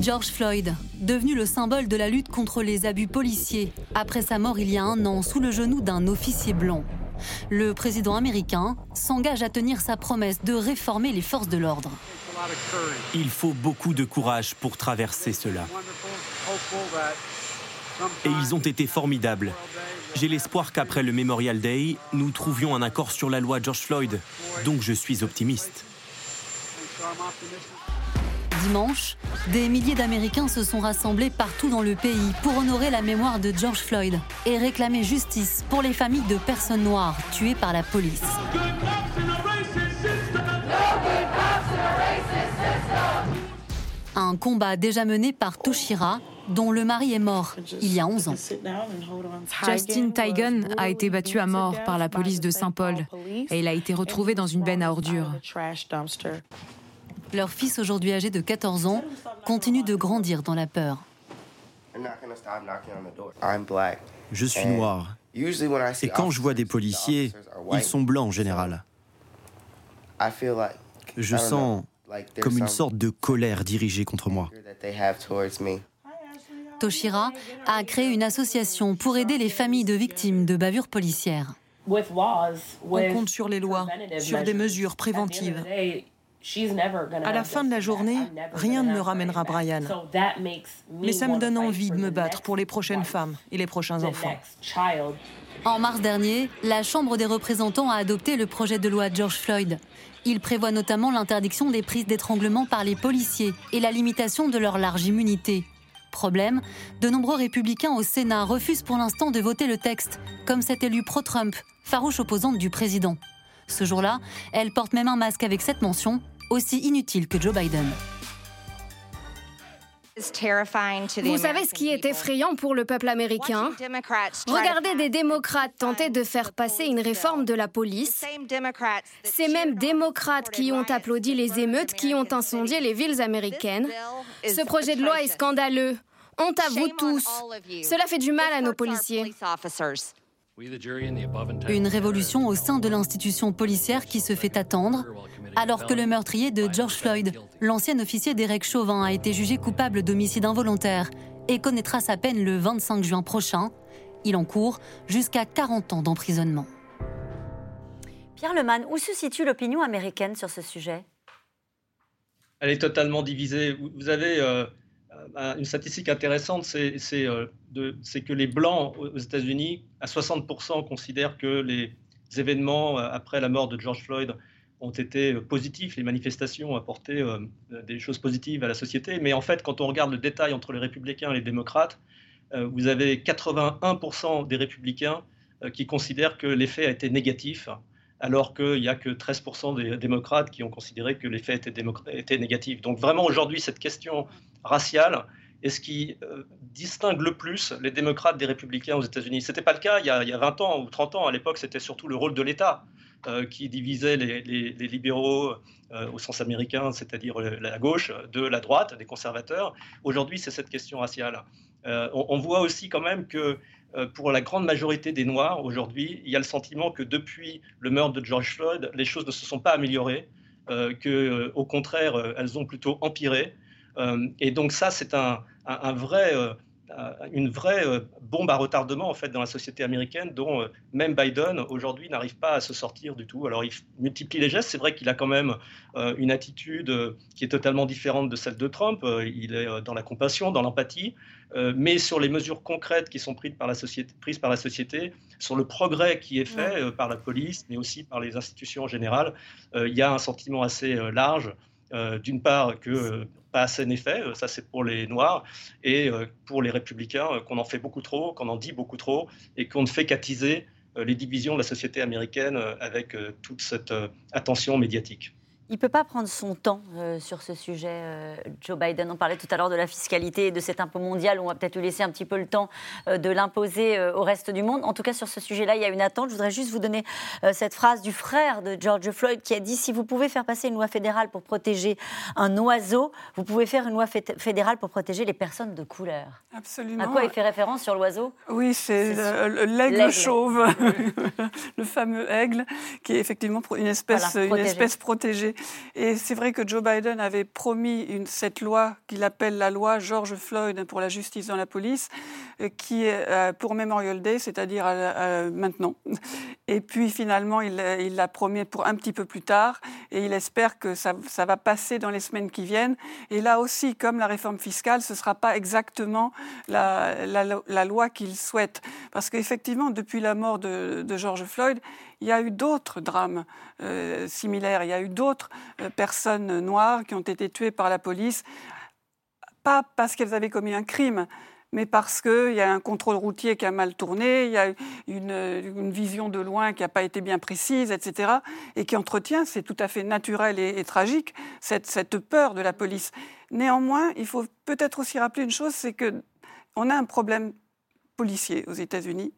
George Floyd, devenu le symbole de la lutte contre les abus policiers, après sa mort il y a un an sous le genou d'un officier blanc. Le président américain s'engage à tenir sa promesse de réformer les forces de l'ordre. Il faut beaucoup de courage pour traverser cela. Et ils ont été formidables. J'ai l'espoir qu'après le Memorial Day, nous trouvions un accord sur la loi George Floyd. Donc je suis optimiste. Dimanche, des milliers d'Américains se sont rassemblés partout dans le pays pour honorer la mémoire de George Floyd et réclamer justice pour les familles de personnes noires tuées par la police. Un combat déjà mené par Toshira, dont le mari est mort il y a 11 ans. Justin Tigan a été battu à mort par la police de Saint-Paul et il a été retrouvé dans une benne à ordures. Leur fils, aujourd'hui âgé de 14 ans, continue de grandir dans la peur. Je suis noir. Et quand je vois des policiers, ils sont blancs en général. Je sens comme une sorte de colère dirigée contre moi. Toshira a créé une association pour aider les familles de victimes de bavures policières. On compte sur les lois, sur des mesures préventives. À la fin de la journée, rien ne me ramènera Brian. Mais ça me donne envie de me battre pour les prochaines femmes et les prochains enfants. En mars dernier, la Chambre des représentants a adopté le projet de loi George Floyd. Il prévoit notamment l'interdiction des prises d'étranglement par les policiers et la limitation de leur large immunité. Problème, de nombreux républicains au Sénat refusent pour l'instant de voter le texte, comme cet élu pro-Trump, farouche opposante du président. Ce jour-là, elle porte même un masque avec cette mention aussi inutile que Joe Biden. Vous savez ce qui est effrayant pour le peuple américain Regardez des démocrates tenter de faire passer une réforme de la police. Ces mêmes démocrates qui ont applaudi les émeutes qui ont incendié les villes américaines. Ce projet de loi est scandaleux. Honte à vous tous. Cela fait du mal à nos policiers. Une révolution au sein de l'institution policière qui se fait attendre, alors que le meurtrier de George Floyd, l'ancien officier Derek Chauvin, a été jugé coupable d'homicide involontaire et connaîtra sa peine le 25 juin prochain. Il encourt jusqu'à 40 ans d'emprisonnement. Pierre Leman, où se situe l'opinion américaine sur ce sujet? Elle est totalement divisée. Vous avez euh, euh, une statistique intéressante, euh, c'est que les Blancs aux États-Unis, à 60%, considèrent que les événements après la mort de George Floyd ont été positifs, les manifestations ont apporté des choses positives à la société. Mais en fait, quand on regarde le détail entre les républicains et les démocrates, vous avez 81% des républicains qui considèrent que l'effet a été négatif alors qu'il n'y a que 13% des démocrates qui ont considéré que les faits étaient, étaient négatifs. Donc vraiment aujourd'hui, cette question raciale est ce qui euh, distingue le plus les démocrates des républicains aux États-Unis. Ce n'était pas le cas il y, a, 20 ans ou 30 ans. À l'époque, c'était surtout le rôle de l'État euh, qui divisait les, libéraux euh, au sens américain, c'est-à-dire la gauche, de la droite, des conservateurs. Aujourd'hui, c'est cette question raciale. On, on, voit aussi quand même que pour la grande majorité des Noirs, aujourd'hui, il y a le sentiment que depuis le meurtre de George Floyd, les choses ne se sont pas améliorées, que, au contraire, elles ont plutôt empiré. et donc ça, c'est un, vrai, euh, une vraie euh, bombe à retardement en fait dans la société américaine dont euh, même Biden aujourd'hui n'arrive pas à se sortir du tout. Alors il multiplie les gestes, c'est vrai qu'il a quand même une attitude qui est totalement différente de celle de Trump, il est dans la compassion, dans l'empathie, mais sur les mesures concrètes qui sont prises par la société, prises par la société sur le progrès qui est fait par la police, mais aussi par les institutions en général, il y a un sentiment assez large d'une part que pas assez d'effet, euh, ça c'est pour les Noirs, et euh, pour les Républicains, euh, qu'on en fait beaucoup trop, qu'on en dit beaucoup trop, et qu'on ne fait qu'attiser les divisions de la société américaine avec toute cette attention médiatique. Il ne peut pas prendre son temps euh, sur ce sujet, euh, Joe Biden. On parlait tout à l'heure de la fiscalité et de cet impôt mondial. On va peut-être lui laisser un petit peu le temps euh, de l'imposer au reste du monde. En tout cas, sur ce sujet-là, il y a une attente. Je voudrais juste vous donner cette phrase du frère de George Floyd qui a dit Si vous pouvez faire passer une loi fédérale pour protéger un oiseau, vous pouvez faire une loi fédérale pour protéger les personnes de couleur. Absolument. À quoi il fait référence sur l'oiseau? Oui, c'est l'aigle chauve, le fameux aigle, qui est effectivement une espèce, une espèce protégée. Et c'est vrai que Joe Biden avait promis cette loi qu'il appelle la loi George Floyd pour la justice dans la police, euh, qui est euh, pour Memorial Day, c'est-à-dire maintenant. Et puis finalement, il l'a promis pour un petit peu plus tard, et il espère que ça, va passer dans les semaines qui viennent. Et là aussi, comme la réforme fiscale, ce ne sera pas exactement la, loi qu'il souhaite. Parce qu'effectivement, depuis la mort de George Floyd, il y a eu d'autres drames euh, similaires, il y a eu d'autres euh, personnes noires qui ont été tuées par la police, pas parce qu'elles avaient commis un crime, mais parce qu'il y a un contrôle routier qui a mal tourné, il y a une, vision de loin qui n'a pas été bien précise, etc., et qui entretient, c'est tout à fait naturel et, tragique, cette, cette, peur de la police. Néanmoins, il faut peut-être aussi rappeler une chose, c'est qu'on a un problème policier aux États-Unis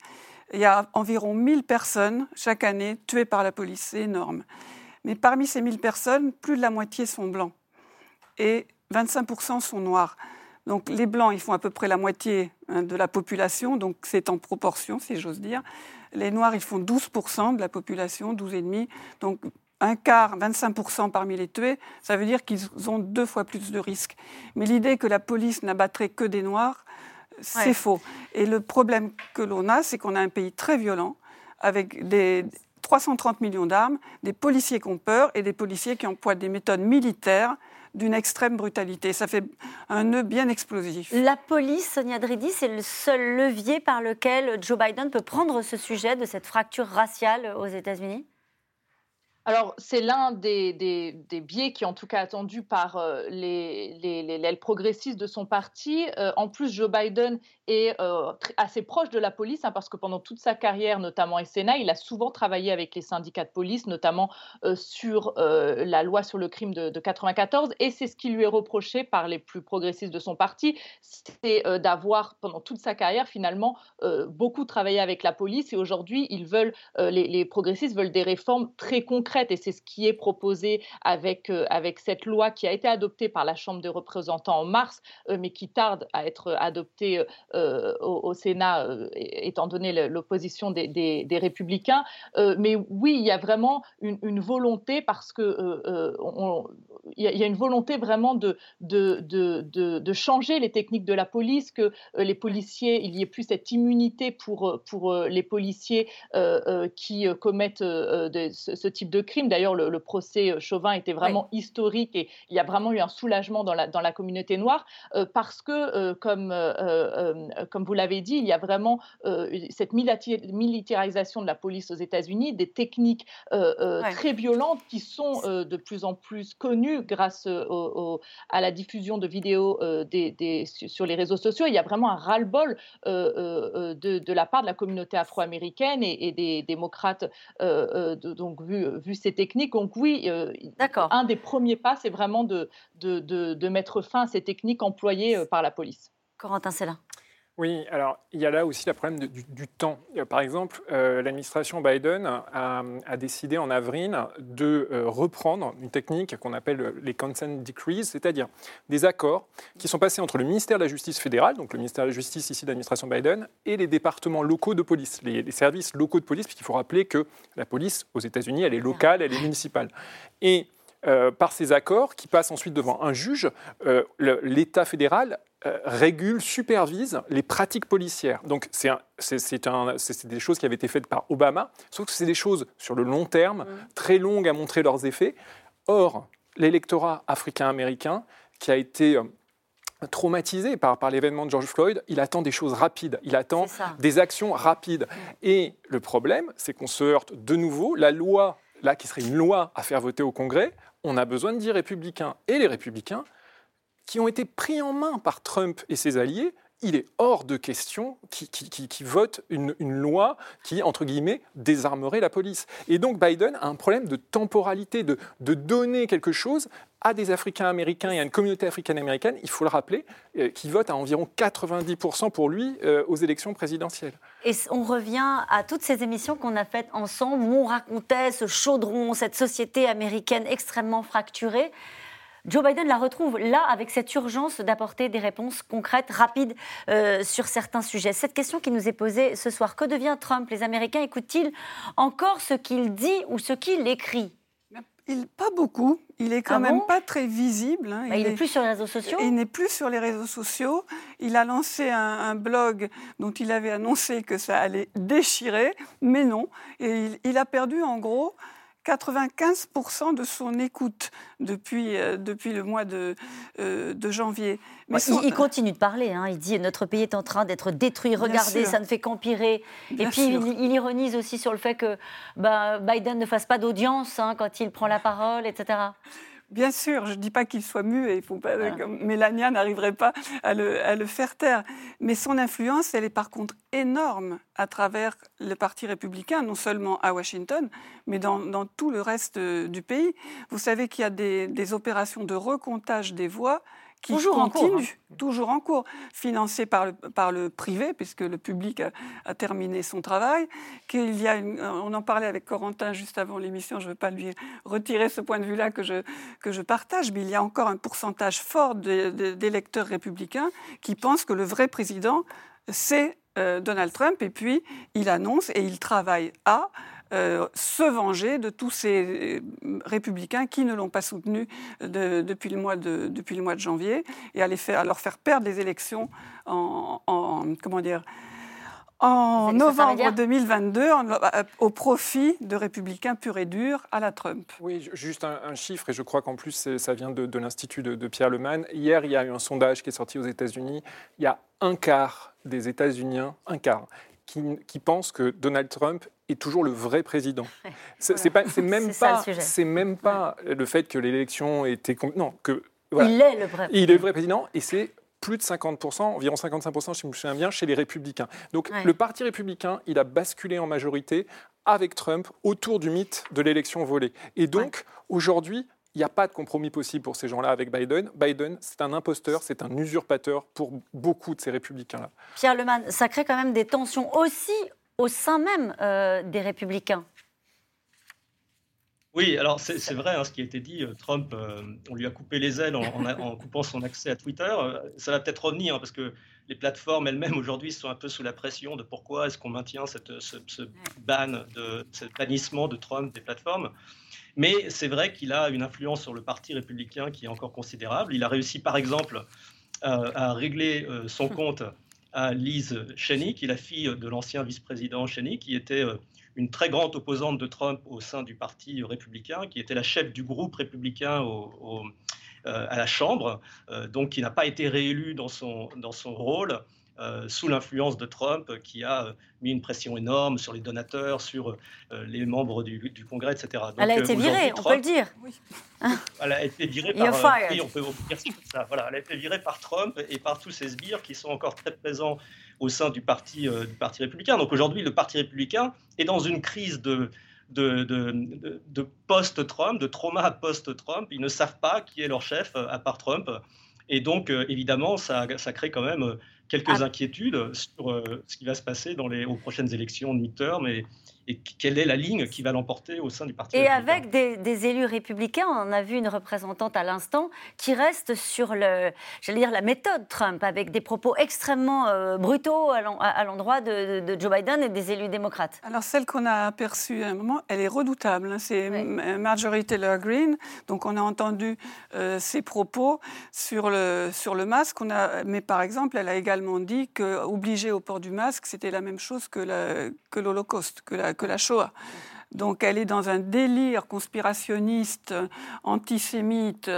il y a environ 1000 personnes chaque année tuées par la police. C'est énorme. Mais parmi ces 1000 personnes, plus de la moitié sont blancs et 25% sont noirs. Donc les blancs, ils font à peu près la moitié hein, de la population, donc c'est en proportion, si j'ose dire. Les noirs, ils font 12% de la population, 12,5%. Donc un quart, 25% parmi les tués, ça veut dire qu'ils ont deux fois plus de risques. Mais l'idée que la police n'abattrait que des noirs, c'est faux. Et le problème que l'on a, c'est qu'on a un pays très violent, avec des 330 millions d'armes, des policiers qui ont peur et des policiers qui emploient des méthodes militaires d'une extrême brutalité. Ça fait un nœud bien explosif. La police, Sonia Dridi, c'est le seul levier par lequel Joe Biden peut prendre ce sujet de cette fracture raciale aux États-Unis? Alors, c'est l'un des, des, biais qui est en tout cas attendu par euh, les, les, progressistes de son parti. Euh, en plus, Joe Biden est euh, assez proche de la police, hein, parce que pendant toute sa carrière, notamment Sénat, il a souvent travaillé avec les syndicats de police, notamment sur la loi sur le crime de, de 94. Et c'est ce qui lui est reproché par les plus progressistes de son parti, c'est d'avoir, pendant toute sa carrière, finalement, beaucoup travaillé avec la police. Et aujourd'hui, ils veulent, les progressistes veulent des réformes très concrètes et c'est ce qui est proposé avec, euh, avec cette loi qui a été adoptée par la Chambre des représentants en mars, euh, mais qui tarde à être adoptée euh, au, Sénat, étant donné l'opposition des, des, républicains. mais oui, il y a vraiment une, volonté, parce que il y, a une volonté vraiment de, de, de, de, changer les techniques de la police, que les policiers, il n'y ait plus cette immunité pour, pour les policiers qui commettent ce, type de crime. D'ailleurs, le, procès euh, Chauvin était vraiment historique et il y a vraiment eu un soulagement dans la, dans la communauté noire euh, parce que, euh, comme, comme vous l'avez dit, il y a vraiment cette militarisation de la police aux États-Unis, des techniques très violentes qui sont de plus en plus connues grâce à la diffusion de vidéos des, sur les réseaux sociaux, il y a vraiment un ras-le-bol de, la part de la communauté afro-américaine et, des démocrates, donc vu, vu, ces techniques. Donc oui, un des premiers pas, c'est vraiment de, de, mettre fin à ces techniques employées par la police. Corentin là. Oui, alors il y a là aussi le problème du, temps. Euh, par exemple, euh, l'administration Biden a, décidé en avril de euh, reprendre une technique qu'on appelle les consent decrees, c'est-à-dire des accords qui sont passés entre le ministère de la Justice fédéral, donc le ministère de la Justice ici de l'administration Biden, et les départements locaux de police, les services locaux de police, puisqu'il faut rappeler que la police aux États-Unis, elle est locale, elle est municipale. Et par ces accords qui passent ensuite devant un juge, l'État fédéral euh, régule, supervise les pratiques policières. Donc c'est des choses qui avaient été faites par Obama, sauf que c'est des choses sur le long terme, mm. très longues à montrer leurs effets. Or, l'électorat africain-américain, qui a été euh, traumatisé par, par l'événement de George Floyd, il attend des choses rapides, il attend des actions rapides. Mm. Et le problème, c'est qu'on se heurte de nouveau, la loi, là qui serait une loi à faire voter au Congrès, on a besoin de dire républicains. Et les républicains, qui ont été pris en main par Trump et ses alliés, il est hors de question qu'ils votent une, loi qui, entre guillemets, désarmerait la police. Et donc Biden a un problème de temporalité, de, donner quelque chose à des Africains américains et à une communauté africaine américaine, il faut le rappeler, euh, qui vote à environ 90% pour lui euh, aux élections présidentielles. Et on revient à toutes ces émissions qu'on a faites ensemble où on racontait ce chaudron, cette société américaine extrêmement fracturée. Joe Biden la retrouve là avec cette urgence d'apporter des réponses concrètes, rapides euh, sur certains sujets. Cette question qui nous est posée ce soir, que devient Trump? Les Américains écoutent-ils encore ce qu'il dit ou ce qu'il écrit? Il, pas beaucoup. Il est quand ah même pas très visible. Hein. Bah, il, n'est plus sur les réseaux sociaux. Il n'est plus sur les réseaux sociaux. Il a lancé un, blog dont il avait annoncé que ça allait déchirer, mais non. Et il a perdu en gros 95% de son écoute depuis, euh, depuis le mois de, euh, de janvier. Mais il, continue de parler, hein. il dit notre pays est en train d'être détruit, regardez, ça ne fait qu'empirer. Et puis il, ironise aussi sur le fait que bah, Biden ne fasse pas d'audience hein, quand il prend la parole, etc. Bien sûr, je ne dis pas qu'il soit muet, faut pas, Mélania n'arriverait pas à le, à le, faire taire. Mais son influence, elle est par contre énorme à travers le Parti républicain, non seulement à Washington, mais dans, dans tout le reste du pays. Vous savez qu'il y a des, des opérations de recomptage des voix qui toujours en cours, hein. toujours en cours, financé par le, par le privé, puisque le public a, terminé son travail. Qu'il y a on en parlait avec Corentin juste avant l'émission, je ne veux pas lui retirer ce point de vue-là que je, que je partage, mais il y a encore un pourcentage fort d'électeurs républicains qui pensent que le vrai président, c'est euh, Donald Trump, et puis il annonce et il travaille à euh, se venger de tous ces euh, républicains qui ne l'ont pas soutenu depuis, le mois de, depuis le mois de janvier et à, faire, leur faire perdre les élections en, comment dire, en novembre 2022 euh, au profit de républicains purs et durs à la Trump. Oui, juste un, chiffre, et je crois qu'en plus ça vient de, l'Institut de, de, Pierre Leman. Hier, il y a eu un sondage qui est sorti aux États-Unis. Il y a un quart des États-Unis, un quart, qui, qui pensent que Donald Trump est toujours le vrai président. C'est même pas, c'est même pas le fait que l'élection était non que il est le vrai. Il est le vrai président et c'est plus de 50%, environ 55% si je me souviens bien, chez les républicains. Donc le Parti républicain, il a basculé en majorité avec Trump autour du mythe de l'élection volée. Et donc aujourd'hui, il n'y a pas de compromis possible pour ces gens-là avec Biden. Biden, c'est un imposteur, c'est un usurpateur pour beaucoup de ces républicains-là. Pierre Leman, ça crée quand même des tensions aussi au sein même euh, des républicains. Oui, alors c'est vrai hein, ce qui a été dit. Euh, Trump, euh, on lui a coupé les ailes en, coupant son accès à Twitter. ça va peut-être revenir hein, parce que les plateformes elles-mêmes aujourd'hui sont un peu sous la pression de pourquoi est-ce qu'on maintient cette, ce, ban, de, ce bannissement de Trump des plateformes. Mais c'est vrai qu'il a une influence sur le Parti républicain qui est encore considérable. Il a réussi par exemple à régler son compte à Liz Cheney, qui est la fille de l'ancien vice-président Cheney, qui était euh, une très grande opposante de Trump au sein du Parti républicain, qui était la chef du groupe républicain euh, à la Chambre, euh, donc qui n'a pas été réélue dans son, dans son rôle. Euh, sous l'influence de Trump, qui a mis une pression énorme sur les donateurs, sur les membres du, Congrès, etc. elle a été virée, on peut le dire. Elle a été virée par. oui, on peut dire ça. Voilà, elle a été virée par Trump et par tous ces sbires qui sont encore très présents au sein du parti, du parti républicain. Donc aujourd'hui, le parti républicain est dans une crise de de, de, post-Trump, de trauma post-Trump. Ils ne savent pas qui est leur chef euh, à part Trump. Et donc, euh, évidemment, ça, ça, crée quand même euh, quelques ah. inquiétudes sur ce qui va se passer dans les, aux prochaines élections de midterm et, et quelle est la ligne qui va l'emporter au sein du parti Et avec des, élus républicains, on a vu une représentante à l'instant qui reste sur le, j'allais dire la méthode Trump, avec des propos extrêmement euh, brutaux à l'endroit de, Joe Biden et des élus démocrates. Alors celle qu'on a aperçue à un moment, elle est redoutable. Hein. C'est Marjorie Taylor Greene. Donc on a entendu euh, ses propos sur le sur le masque. On a, mais par exemple, elle a également dit que obliger au port du masque, c'était la même chose que l'Holocauste, que la que la Shoah. Donc elle est dans un délire conspirationniste, antisémite,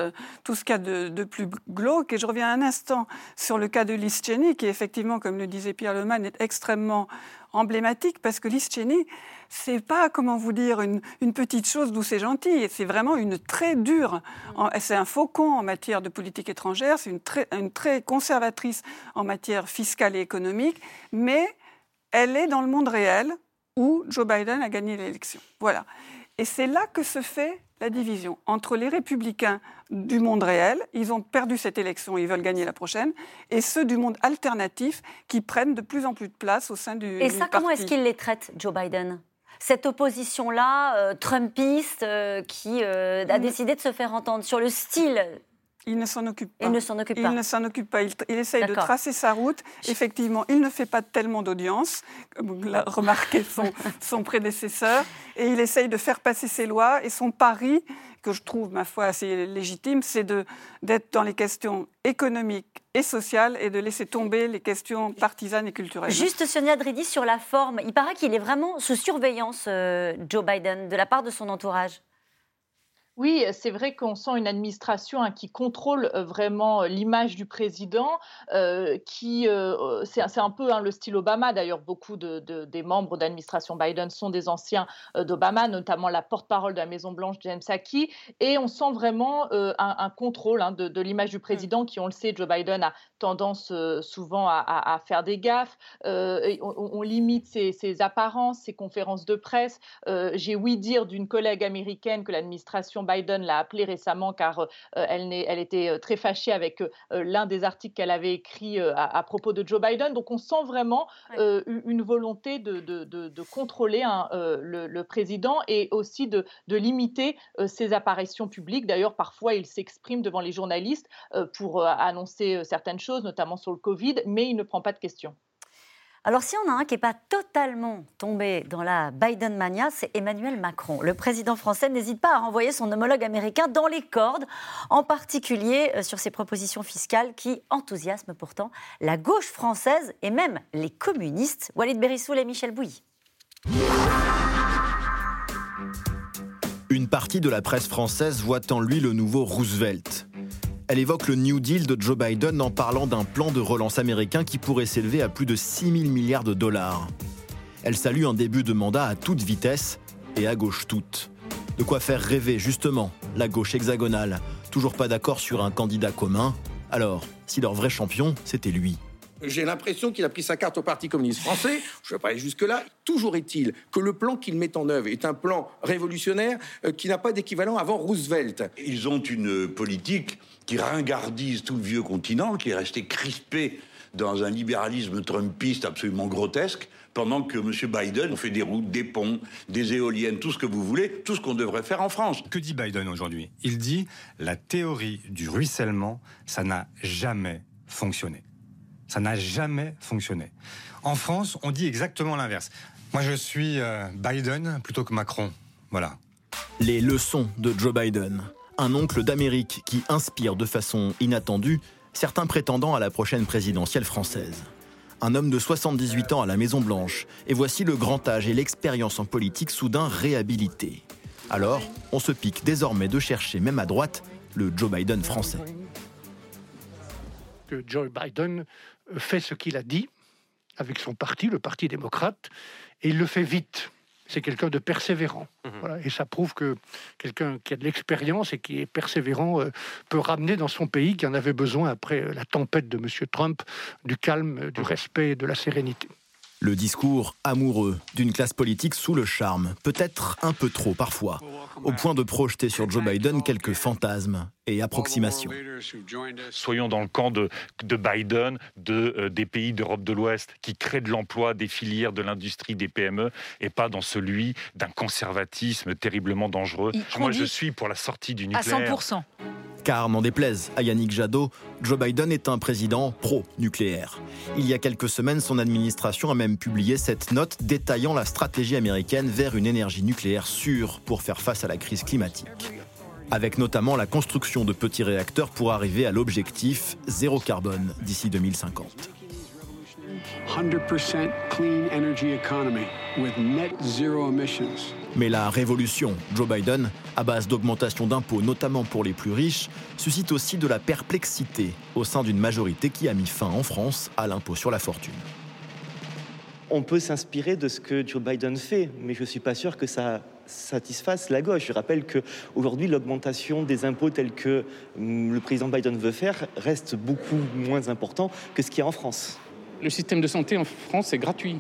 tout ce qu'il y a de, plus glauque. Et je reviens un instant sur le cas de Liz Cheney, qui effectivement, comme le disait Pierre Leman, est extrêmement emblématique, parce que Liz Cheney, c'est pas, comment vous dire, une, petite chose d'où c'est gentil, c'est vraiment une très dure, c'est un faucon en matière de politique étrangère, c'est une très, une très conservatrice en matière fiscale et économique, mais elle est dans le monde réel, où Joe Biden a gagné l'élection. Voilà. Et c'est là que se fait la division entre les républicains du monde réel, ils ont perdu cette élection, ils veulent gagner la prochaine, et ceux du monde alternatif qui prennent de plus en plus de place au sein du, et ça, comment est-ce qu'il les traite, Joe Biden? Cette opposition-là, euh, trumpiste, euh, qui euh, a décidé de se faire entendre sur le style il ne s'en occupe pas. Il ne s'en occupe pas. Il ne s'en occupe pas. Il, essaye de tracer sa route. Effectivement, il ne fait pas tellement d'audience, comme l'a remarqué son, son prédécesseur, et il essaye de faire passer ses lois. Et son pari, que je trouve, ma foi, assez légitime, c'est d'être dans les questions économiques et sociales et de laisser tomber les questions partisanes et culturelles. Juste Sonia Dridi sur la forme. Il paraît qu'il est vraiment sous surveillance, euh, Joe Biden, de la part de son entourage. Oui, c'est vrai qu'on sent une administration hein, qui contrôle euh, vraiment euh, l'image du président, euh, qui c'est un peu hein, le style Obama. D'ailleurs, beaucoup de, des membres d'administration Biden sont des anciens d'Obama, notamment la porte-parole de la Maison Blanche, James Psaki, et on sent vraiment un, contrôle hein, de, l'image du mmh. président, qui, on le sait, Joe Biden a tendance souvent à, faire des gaffes. On, limite ses, ses, apparences, ses conférences de presse. J'ai ouï dire d'une collègue américaine que l'administration Biden l'a appelée récemment car euh, elle, elle, était euh, très fâchée avec euh, l'un des articles qu'elle avait écrit à, propos de Joe Biden. Donc on sent vraiment une volonté de, de, contrôler hein, le, président et aussi de, limiter ses apparitions publiques. D'ailleurs, parfois, il s'exprime devant les journalistes pour annoncer certaines choses, notamment sur le Covid, mais il ne prend pas de questions. Alors, si on a un qui n'est pas totalement tombé dans la Biden mania, c'est Emmanuel Macron. Le président français n'hésite pas à renvoyer son homologue américain dans les cordes, en particulier euh, sur ses propositions fiscales qui enthousiasment pourtant la gauche française et même les communistes. Walid Berissoul et Michel Bouilly. Une partie de la presse française voit en lui le nouveau Roosevelt. Elle évoque le New Deal de Joe Biden en parlant d'un plan de relance américain qui pourrait s'élever à plus de 6 000 milliards de dollars. Elle salue un début de mandat à toute vitesse et à gauche toute. De quoi faire rêver justement la gauche hexagonale, toujours pas d'accord sur un candidat commun. Alors, si leur vrai champion, c'était lui. J'ai l'impression qu'il a pris sa carte au Parti communiste français. Je ne vais pas aller jusque-là. Toujours est-il que le plan qu'il met en œuvre est un plan révolutionnaire euh, qui n'a pas d'équivalent avant Roosevelt. Ils ont une politique qui ringardise tout le vieux continent, qui est resté crispé dans un libéralisme trumpiste absolument grotesque, pendant que M. Biden fait des routes, des ponts, des éoliennes, tout ce que vous voulez, tout ce qu'on devrait faire en France. Que dit Biden aujourd'hui? Il dit la théorie du ruissellement, ça n'a jamais fonctionné. Ça n'a jamais fonctionné. En France, on dit exactement l'inverse. Moi, je suis euh, Biden plutôt que Macron. Voilà. Les leçons de Joe Biden un oncle d'Amérique qui inspire de façon inattendue certains prétendants à la prochaine présidentielle française. Un homme de 78 ans à la Maison Blanche, et voici le grand âge et l'expérience en politique soudain réhabilité. Alors, on se pique désormais de chercher, même à droite, le Joe Biden français. Joe Biden fait ce qu'il a dit avec son parti, le Parti démocrate, et il le fait vite. C'est quelqu'un de persévérant. Mhm. Et ça prouve que quelqu'un qui a de l'expérience et qui est persévérant euh, peut ramener dans son pays, qui en avait besoin après la tempête de M. Trump, du calme, du respect et de la sérénité. Le discours amoureux d'une classe politique sous le charme, peut-être un peu trop parfois, au point de projeter sur Joe Biden quelques fantasmes et approximations. Soyons dans le camp de, Biden, de, euh, des pays d'Europe de l'Ouest qui créent de l'emploi, des filières, de l'industrie, des PME, et pas dans celui d'un conservatisme terriblement dangereux. Moi, je suis pour la sortie du nucléaire. À 100%. Car, n'en déplaise à Yannick Jadot, Joe Biden est un président pro-nucléaire. Il y a quelques semaines, son administration a même publié cette note détaillant la stratégie américaine vers une énergie nucléaire sûre pour faire face à la crise climatique. Avec notamment la construction de petits réacteurs pour arriver à l'objectif zéro carbone d'ici 2050. 100% clean energy economy net zero emissions. Mais la révolution Joe Biden, à base d'augmentation d'impôts, notamment pour les plus riches, suscite aussi de la perplexité au sein d'une majorité qui a mis fin en France à l'impôt sur la fortune. On peut s'inspirer de ce que Joe Biden fait, mais je ne suis pas sûr que ça satisfasse la gauche. Je rappelle qu'aujourd'hui, l'augmentation des impôts tels que hum, le président Biden veut faire reste beaucoup moins important que ce qu'il y a en France. Le système de santé en France est gratuit.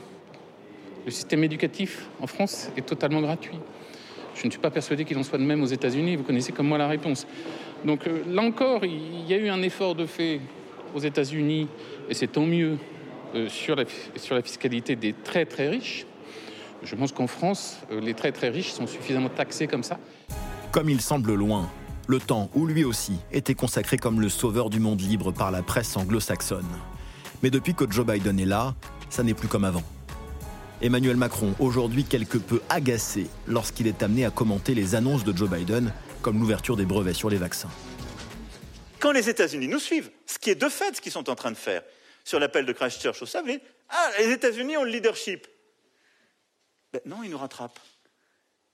Le système éducatif en France est totalement gratuit. Je ne suis pas persuadé qu'il en soit de même aux États-Unis. Vous connaissez comme moi la réponse. Donc euh, là encore, il y a eu un effort de fait aux États-Unis, et c'est tant mieux, euh, sur, la, fiscalité des très très riches. Je pense qu'en France, euh, les très très riches sont suffisamment taxés comme ça. Comme il semble loin, le temps où lui aussi était consacré comme le sauveur du monde libre par la presse anglo-saxonne. Mais depuis que Joe Biden est là, ça n'est plus comme avant. Emmanuel Macron, aujourd'hui quelque peu agacé lorsqu'il est amené à commenter les annonces de Joe Biden, comme l'ouverture des brevets sur les vaccins. Quand les États-Unis nous suivent, ce qui est de fait ce qu'ils sont en train de faire, sur l'appel de Christchurch au savez, ah, les États-Unis ont le leadership. Ben non, ils nous rattrapent.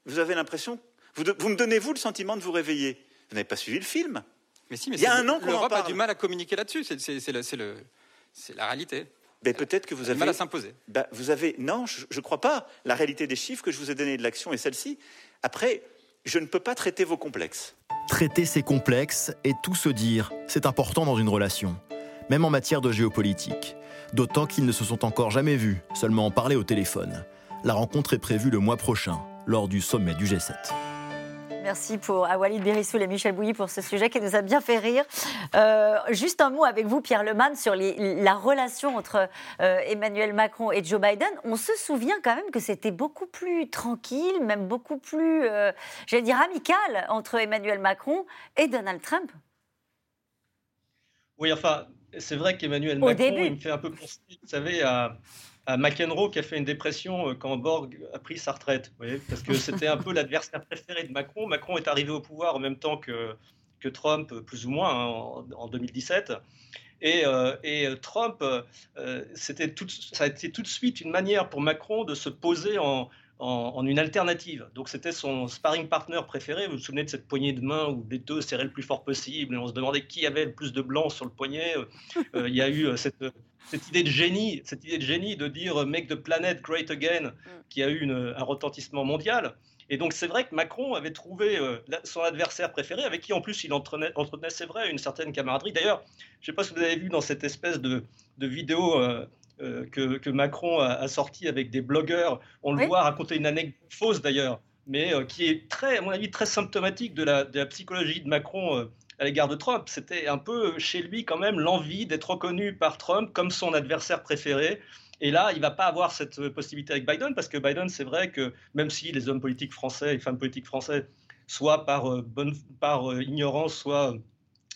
Vous avez l'impression, vous, vous, me donnez, vous, le sentiment de vous réveiller? Vous n'avez pas suivi le film? Mais si, mais Il y a un an qu'on L'Europe a du mal à communiquer là-dessus, c'est la réalité. Ben, peut-être que vous avez mal à s'imposer. Ben, vous avez non, je ne crois pas. La réalité des chiffres que je vous ai donnés de l'action est celle-ci. Après, je ne peux pas traiter vos complexes. Traiter ces complexes et tout se dire, c'est important dans une relation, même en matière de géopolitique. D'autant qu'ils ne se sont encore jamais vus, seulement en parler au téléphone. La rencontre est prévue le mois prochain, lors du sommet du G7. Merci pour, à Walid Berissoul et Michel Bouilly pour ce sujet qui nous a bien fait rire. Euh, juste un mot avec vous, Pierre Leman, sur la relation entre euh, Emmanuel Macron et Joe Biden. On se souvient quand même que c'était beaucoup plus tranquille, même beaucoup plus, euh, j'allais dire, amical entre Emmanuel Macron et Donald Trump. Oui, enfin, c'est vrai qu'Emmanuel Macron, il me fait un peu penser, vous savez, à à McEnroe qui a fait une dépression euh, quand Borg a pris sa retraite. parce que c'était un peu l'adversaire préféré de Macron. Macron est arrivé au pouvoir en même temps que, que Trump, plus ou moins, hein, en, 2017. Et, euh, et, Trump, euh, c'était tout, ça a été tout de suite une manière pour Macron de se poser en, en, une alternative. Donc c'était son sparring partner préféré. Vous vous souvenez de cette poignée de main où les deux serraient le plus fort possible et on se demandait qui avait le plus de blanc sur le poignet. Il y a eu cette, cette idée de génie, cette idée de génie de dire euh, Make the planet great again, mm. qui a eu un retentissement mondial. Et donc c'est vrai que Macron avait trouvé euh, son adversaire préféré, avec qui en plus il entretenait, c'est vrai, une certaine camaraderie. D'ailleurs, je ne sais pas si vous avez vu dans cette espèce de, vidéo euh, que, Macron a, sorti avec des blogueurs, on le voit raconter une anecdote fausse d'ailleurs, mais qui est très, à mon avis, très symptomatique de la, de la psychologie de Macron à l'égard de Trump. C'était un peu chez lui quand même l'envie d'être reconnu par Trump comme son adversaire préféré. Et là, il va pas avoir cette possibilité avec Biden parce que Biden, c'est vrai que même si les hommes politiques français et femmes politiques français, soit par, euh, bonne, par euh, ignorance, soit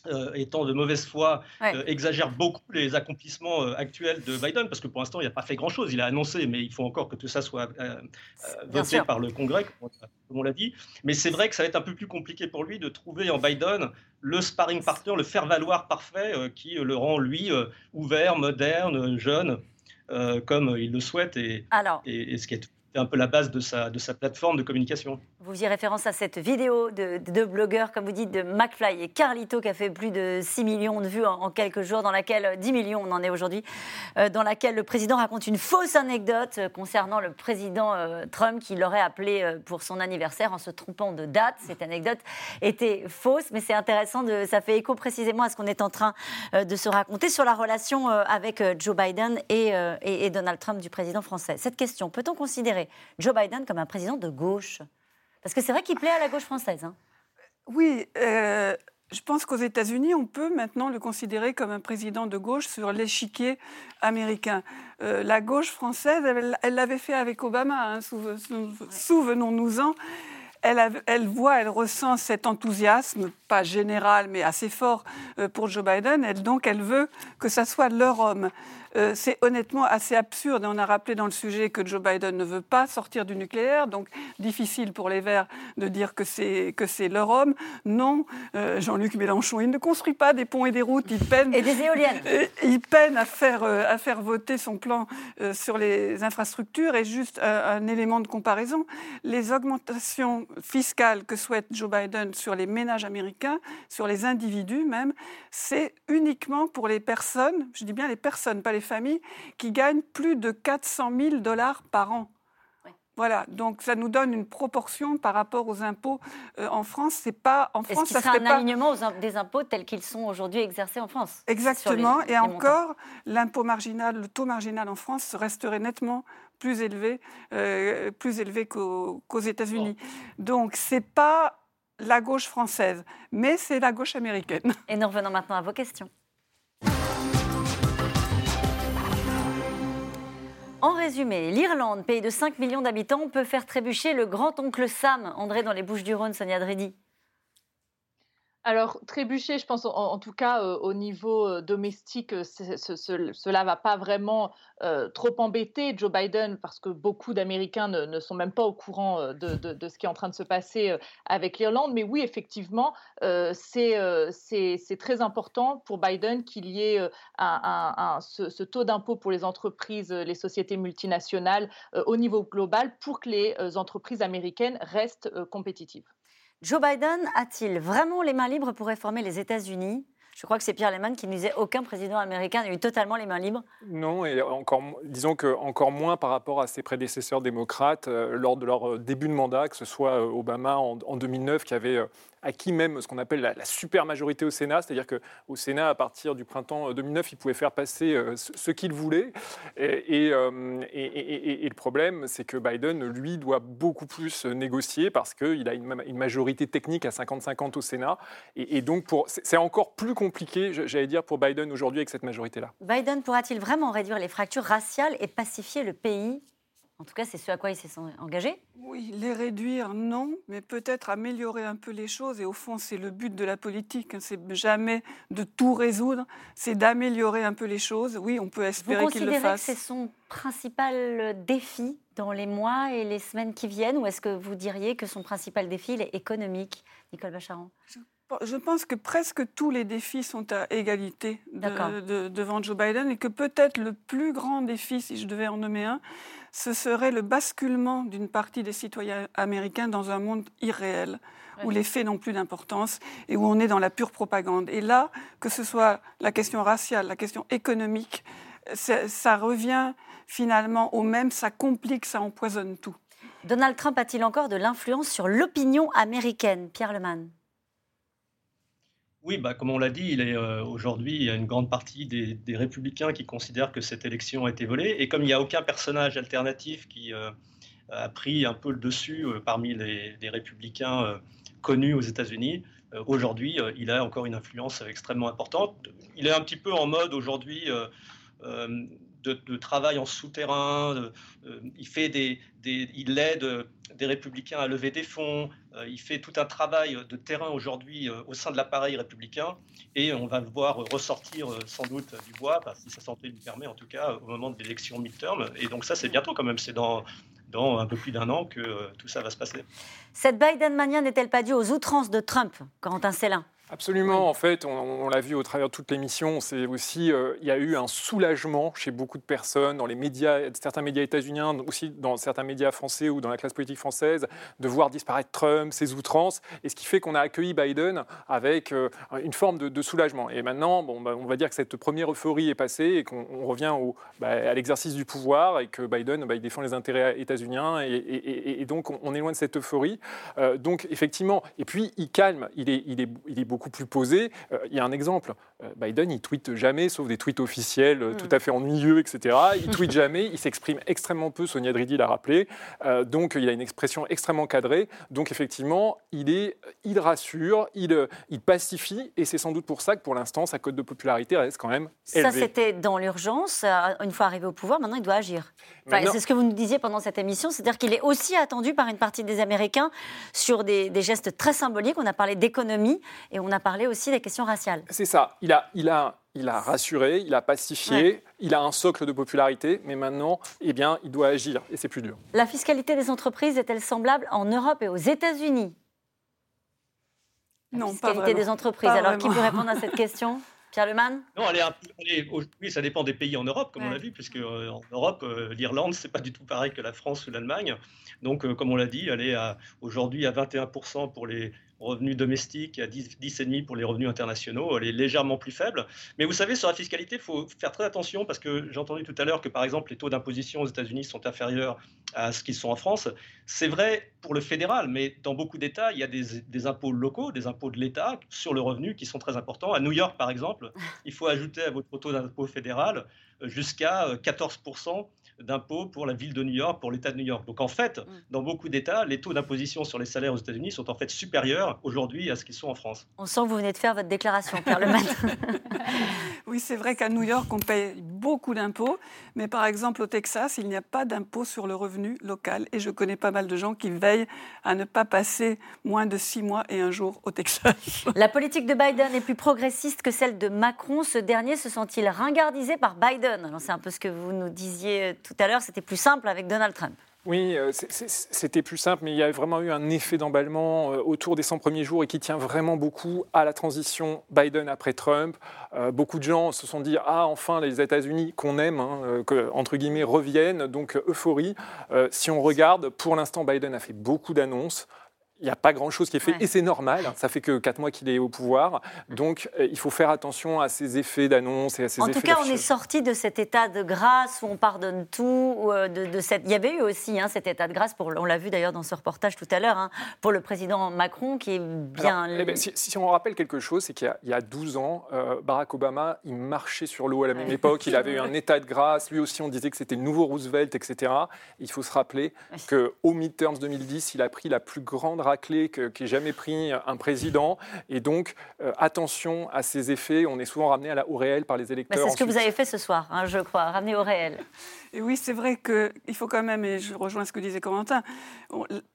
euh, étant de mauvaise foi, euh, exagère beaucoup les accomplissements euh, actuels de Biden, parce que pour l'instant, il n'a pas fait grand-chose. Il a annoncé, mais il faut encore que tout ça soit voté par le Congrès, comme on l'a dit. Mais c'est vrai que ça va être un peu plus compliqué pour lui de trouver en Biden le sparring partner, le faire-valoir parfait, qui le rend, lui, ouvert, moderne, jeune, comme il le souhaite, et, et, et ce qui est un peu la base de sa, de sa plateforme de communication. Vous faisiez référence à cette vidéo de deux blogueurs, comme vous dites, de McFly et Carlito, qui a fait plus de 6 millions de vues en, quelques jours, dans laquelle, 10 millions on en est aujourd'hui, euh, dans laquelle le président raconte une fausse anecdote euh, concernant le président euh, Trump qui l'aurait appelé pour son anniversaire en se trompant de date. Cette anecdote était fausse, mais c'est intéressant, de, ça fait écho précisément à ce qu'on est en train de se raconter sur la relation avec Joe Biden et, et Donald Trump du président français. Cette question, peut-on considérer Joe Biden comme un président de gauche parce que c'est vrai qu'il plaît à la gauche française. Hein. Oui, euh, je pense qu'aux États-Unis, on peut maintenant le considérer comme un président de gauche sur l'échiquier américain. Euh, la gauche française, elle l'avait fait avec Obama, hein, souvenons-nous-en. Elle, elle, voit, elle ressent cet enthousiasme, pas général, mais assez fort euh, pour Joe Biden, et donc elle veut que ça soit leur homme. Euh, c'est honnêtement assez absurde. On a rappelé dans le sujet que Joe Biden ne veut pas sortir du nucléaire, donc difficile pour les Verts de dire que c'est que c'est leur homme. Non, euh, Jean-Luc Mélenchon, il ne construit pas des ponts et des routes. Il peine et des éoliennes. Euh, il peine à faire à faire voter son plan sur les infrastructures. Et juste un, élément de comparaison, les augmentations fiscales que souhaite Joe Biden sur les ménages américains, sur les individus même, c'est uniquement pour les personnes. Je dis bien les personnes, pas les familles qui gagnent plus de 400 000 dollars par an. Voilà, donc ça nous donne une proportion par rapport aux impôts euh, en France. C'est pas en France. Est-ce ça un alignement des impôts tels qu'ils sont aujourd'hui exercés en France Exactement. et encore, l'impôt marginal, le taux marginal en France resterait nettement plus élevé, euh, plus élevé qu'aux États-Unis. Donc c'est pas la gauche française, mais c'est la gauche américaine. Et nous revenons maintenant à vos questions. En résumé, l'Irlande, pays de 5 millions d'habitants, peut faire trébucher le grand-oncle Sam, André dans les Bouches-du-Rhône, Sonia Dredi. Alors, trébucher, je pense, en, tout cas, euh, au niveau euh, domestique, euh, cela ne va pas vraiment trop embêter Joe Biden parce que beaucoup d'Américains ne, sont même pas au courant de, ce qui est en train de se passer avec l'Irlande. Mais oui, effectivement, c'est très important pour Biden qu'il y ait ce, taux d'impôt pour les entreprises, les sociétés multinationales au niveau global pour que les entreprises américaines restent compétitives. Joe Biden a-t-il vraiment les mains libres pour réformer les États-Unis? Je crois que c'est Pierre Lehmann qui nous disait aucun président américain n'a eu totalement les mains libres. Non, et encore, disons que encore moins par rapport à ses prédécesseurs démocrates euh, lors de leur euh, début de mandat, que ce soit euh, Obama en, en 2009 qui avait acquis même ce qu'on appelle la, super majorité au Sénat, c'est-à-dire qu'au Sénat, à partir du printemps 2009, il pouvait faire passer euh, ce, qu'il voulait. Euh, et, et, le problème, c'est que Biden, lui, doit beaucoup plus négocier parce qu'il a une, une, majorité technique à 50-50 au Sénat. Et, donc, c'est encore plus compliqué, j'allais dire, pour Biden aujourd'hui avec cette majorité-là. Biden pourra-t-il vraiment réduire les fractures raciales et pacifier le pays? En tout cas, c'est ce à quoi il s'est engagé Oui, les réduire, non, mais peut-être améliorer un peu les choses. Et au fond, c'est le but de la politique. Hein. C'est jamais de tout résoudre, c'est d'améliorer un peu les choses. Oui, on peut espérer qu'il le fasse. Vous considérez que c'est son principal défi dans les mois et les semaines qui viennent Ou est-ce que vous diriez que son principal défi est économique, Nicole Bacharan je pense que presque tous les défis sont à égalité devant Joe Biden et que peut-être le plus grand défi, si je devais en nommer un, ce serait le basculement d'une partie des citoyens américains dans un monde irréel, où les faits n'ont plus d'importance et où on est dans la pure propagande. Et là, que ce soit la question raciale, la question économique, ça revient finalement au même, ça complique, ça empoisonne tout. Donald Trump a-t-il encore de l'influence sur l'opinion américaine? Pierre Leman oui, bah, comme on l'a dit, il est euh, aujourd'hui, il y a une grande partie des, républicains qui considèrent que cette élection a été volée. Et comme il n'y a aucun personnage alternatif qui euh, a pris un peu le dessus euh, parmi les, républicains connus aux États-Unis, aujourd'hui, il a encore une influence extrêmement importante. Il est un petit peu en mode aujourd'hui de, travail en souterrain. il fait des, il aide des républicains à lever des fonds. Euh, il fait tout un travail de terrain aujourd'hui euh, au sein de l'appareil républicain et on va le voir ressortir euh, sans doute du bois, si sa santé lui permet en tout cas, au moment de l'élection midterm. Et donc ça, c'est bientôt quand même, c'est dans, un peu plus d'un an que tout ça va se passer. Cette Biden mania n'est-elle pas due aux outrances de Trump, Corentin Célin? Absolument. En fait, on, l'a vu au travers de toute l'émission, c'est aussi, euh, il y a eu un soulagement chez beaucoup de personnes, dans les médias, certains médias états-uniens, aussi dans certains médias français ou dans la classe politique française, de voir disparaître Trump, ses outrances, et ce qui fait qu'on a accueilli Biden avec euh, une forme de, soulagement. Et maintenant, bon, bah, on va dire que cette première euphorie est passée et qu'on revient au, bah, à l'exercice du pouvoir et que Biden bah, il défend les intérêts états-uniens et, donc on, est loin de cette euphorie. Euh, donc effectivement, et puis il calme, il est, il est, il est beaucoup beaucoup plus posé. Euh, il y a un exemple. Euh, Biden, il tweete jamais, sauf des tweets officiels euh, tout mm. à fait ennuyeux, etc. Il tweete jamais, il s'exprime extrêmement peu, Sonia Dridi l'a rappelé. donc il a une expression extrêmement cadrée. Donc effectivement, il, est, il rassure, il, il pacifie, et c'est sans doute pour ça que pour l'instant, sa cote de popularité reste quand même élevée. Ça, c'était dans l'urgence. Une fois arrivé au pouvoir, maintenant, il doit agir. c'est ce que vous nous disiez pendant cette émission, c'est-à-dire qu'il est aussi attendu par une partie des Américains sur des, des gestes très symboliques. On a parlé d'économie et on on a parlé aussi des questions raciales. C'est ça. Il a, il a, il a rassuré, il a pacifié, il a un socle de popularité, mais maintenant, eh bien, il doit agir et c'est plus dur. La fiscalité des entreprises est-elle semblable en Europe et aux États-Unis? Non, fiscalité des entreprises. Alors, qui peut répondre à cette question? Pierre Leman Non, oui, ça dépend des pays en Europe, comme on l'a vu, puisque euh, en Europe, euh, l'Irlande, c'est pas du tout pareil que la France ou l'Allemagne. Donc, euh, comme on l'a dit, elle est aujourd'hui à 21% pour les revenus domestiques, à 10,5 pour les revenus internationaux, elle est légèrement plus faible. Mais vous savez, sur la fiscalité, il faut faire très attention parce que j'ai entendu tout à l'heure que, par exemple, les taux d'imposition aux États-Unis sont inférieurs à ce qu'ils sont en France. C'est vrai pour le fédéral, mais dans beaucoup d'États, il y a des, impôts locaux, des impôts de l'État sur le revenu qui sont très importants. À New York, par exemple, il faut ajouter à votre taux d'impôt fédéral jusqu'à 14% d'impôts pour la ville de New York, pour l'État de New York. Donc en fait, mm. dans beaucoup d'États, les taux d'imposition sur les salaires aux États-Unis sont en fait supérieurs aujourd'hui à ce qu'ils sont en France. On sent que vous venez de faire votre déclaration, Pierre oui, c'est vrai qu'à New York, on paye beaucoup d'impôts, mais par exemple au Texas, il n'y a pas d'impôt sur le revenu local. Et je connais pas mal de gens qui veillent à ne pas passer moins de six mois et un jour au Texas. La politique de Biden est plus progressiste que celle de Macron. Ce dernier se sent-il ringardisé par Biden? C'est un peu ce que vous nous disiez tout à l'heure, c'était plus simple avec Donald Trump. Oui, euh, c'était plus simple, mais il y a vraiment eu un effet d'emballement euh, autour des 100 premiers jours et qui tient vraiment beaucoup à la transition Biden après Trump. Euh, beaucoup de gens se sont dit Ah, enfin, les États-Unis qu'on aime, hein, entre guillemets, reviennent, donc euphorie. si on regarde, pour l'instant, Biden a fait beaucoup d'annonces il n'y a pas grand-chose qui est fait, et c'est normal, ça fait que quatre mois qu'il est au pouvoir, donc euh, il faut faire attention à ces effets d'annonce et à ces en effets En tout cas, on est sorti de cet état de grâce où on pardonne tout, euh, de, cette... il y avait eu aussi hein, cet état de grâce, pour, on l'a vu d'ailleurs dans ce reportage tout à l'heure, hein, pour le président Macron, qui est bien... Eh ben, si, on rappelle quelque chose, c'est qu'il y, a 12 ans, euh, Barack Obama, il marchait sur l'eau à la même époque, il avait eu un état de grâce, lui aussi on disait que c'était le nouveau Roosevelt, etc. Il faut se rappeler qu'au midterms 2010, il a pris la plus grande raclée qu'ait jamais pris un président. Et donc, euh, attention à ces effets. On est souvent ramené à la, au réel par les bah, électeurs. c'est ce que vous avez fait ce soir, hein, je crois, ramener au réel. Et oui, c'est vrai qu'il faut quand même, et je rejoins ce que disait Corentin,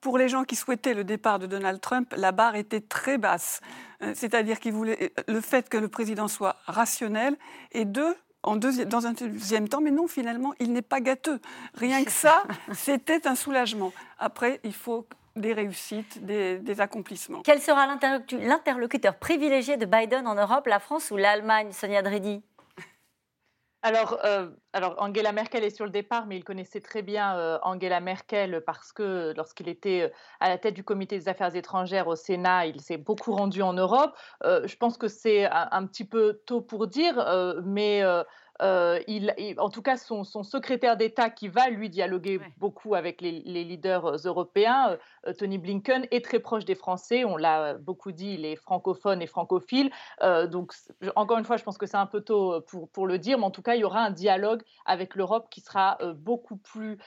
pour les gens qui souhaitaient le départ de Donald Trump, la barre était très basse. Euh, c'est-à-dire qu'ils voulaient le fait que le président soit rationnel et deux, en dans un deuxième temps, mais non, finalement, il n'est pas gâteux. Rien que ça, c'était un soulagement. Après, il faut des réussites, des, accomplissements. Quel sera l'interlocuteur privilégié de Biden en Europe, la France ou l'Allemagne, Sonia Dredi alors, euh, alors, Angela Merkel est sur le départ, mais il connaissait très bien euh, Angela Merkel parce que lorsqu'il était euh, à la tête du comité des affaires étrangères au Sénat, il s'est beaucoup rendu en Europe. je pense que c'est un, petit peu tôt pour dire, mais euh, il, en tout cas, son, secrétaire d'État qui va lui dialoguer beaucoup avec les, leaders euh, européens, euh, Tony Blinken, est très proche des Français. On l'a beaucoup dit, il est francophone et francophile. donc, encore une fois, je pense que c'est un peu tôt pour, pour, le dire, mais en tout cas, il y aura un dialogue avec l'Europe qui sera beaucoup plus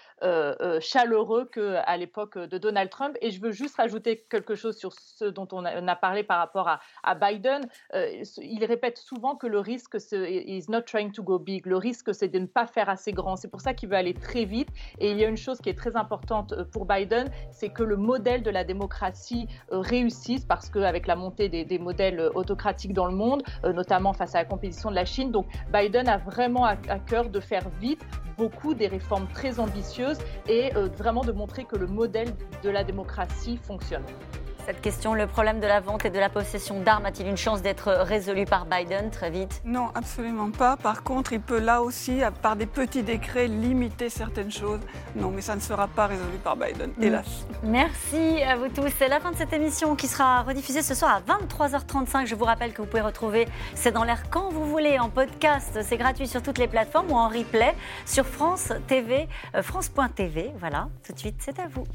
chaleureux qu'à l'époque de Donald Trump. Et je veux juste rajouter quelque chose sur ce dont on a, parlé par rapport à, à Biden. il répète souvent que le risque, c'est is not trying to go Le risque, c'est de ne pas faire assez grand. C'est pour ça qu'il veut aller très vite. Et il y a une chose qui est très importante euh, pour Biden, c'est que le modèle de la démocratie euh, réussisse parce qu'avec la montée des, modèles euh, autocratiques dans le monde, notamment face à la compétition de la Chine, donc Biden a vraiment à, cœur de faire vite beaucoup des réformes très ambitieuses et vraiment de montrer que le modèle de la démocratie fonctionne. Cette question. Le problème de la vente et de la possession d'armes a-t-il une chance d'être résolu par Biden très vite? Non, absolument pas. Par contre, il peut là aussi, par des petits décrets, limiter certaines choses. Non, mais ça ne sera pas résolu par Biden, mm. hélas. Merci à vous tous. C'est la fin de cette émission qui sera rediffusée ce soir à 23h35. Je vous rappelle que vous pouvez retrouver C'est dans l'air quand vous voulez en podcast. C'est gratuit sur toutes les plateformes ou en replay sur France TV, euh, France.tv. Voilà, tout de suite, c'est à vous.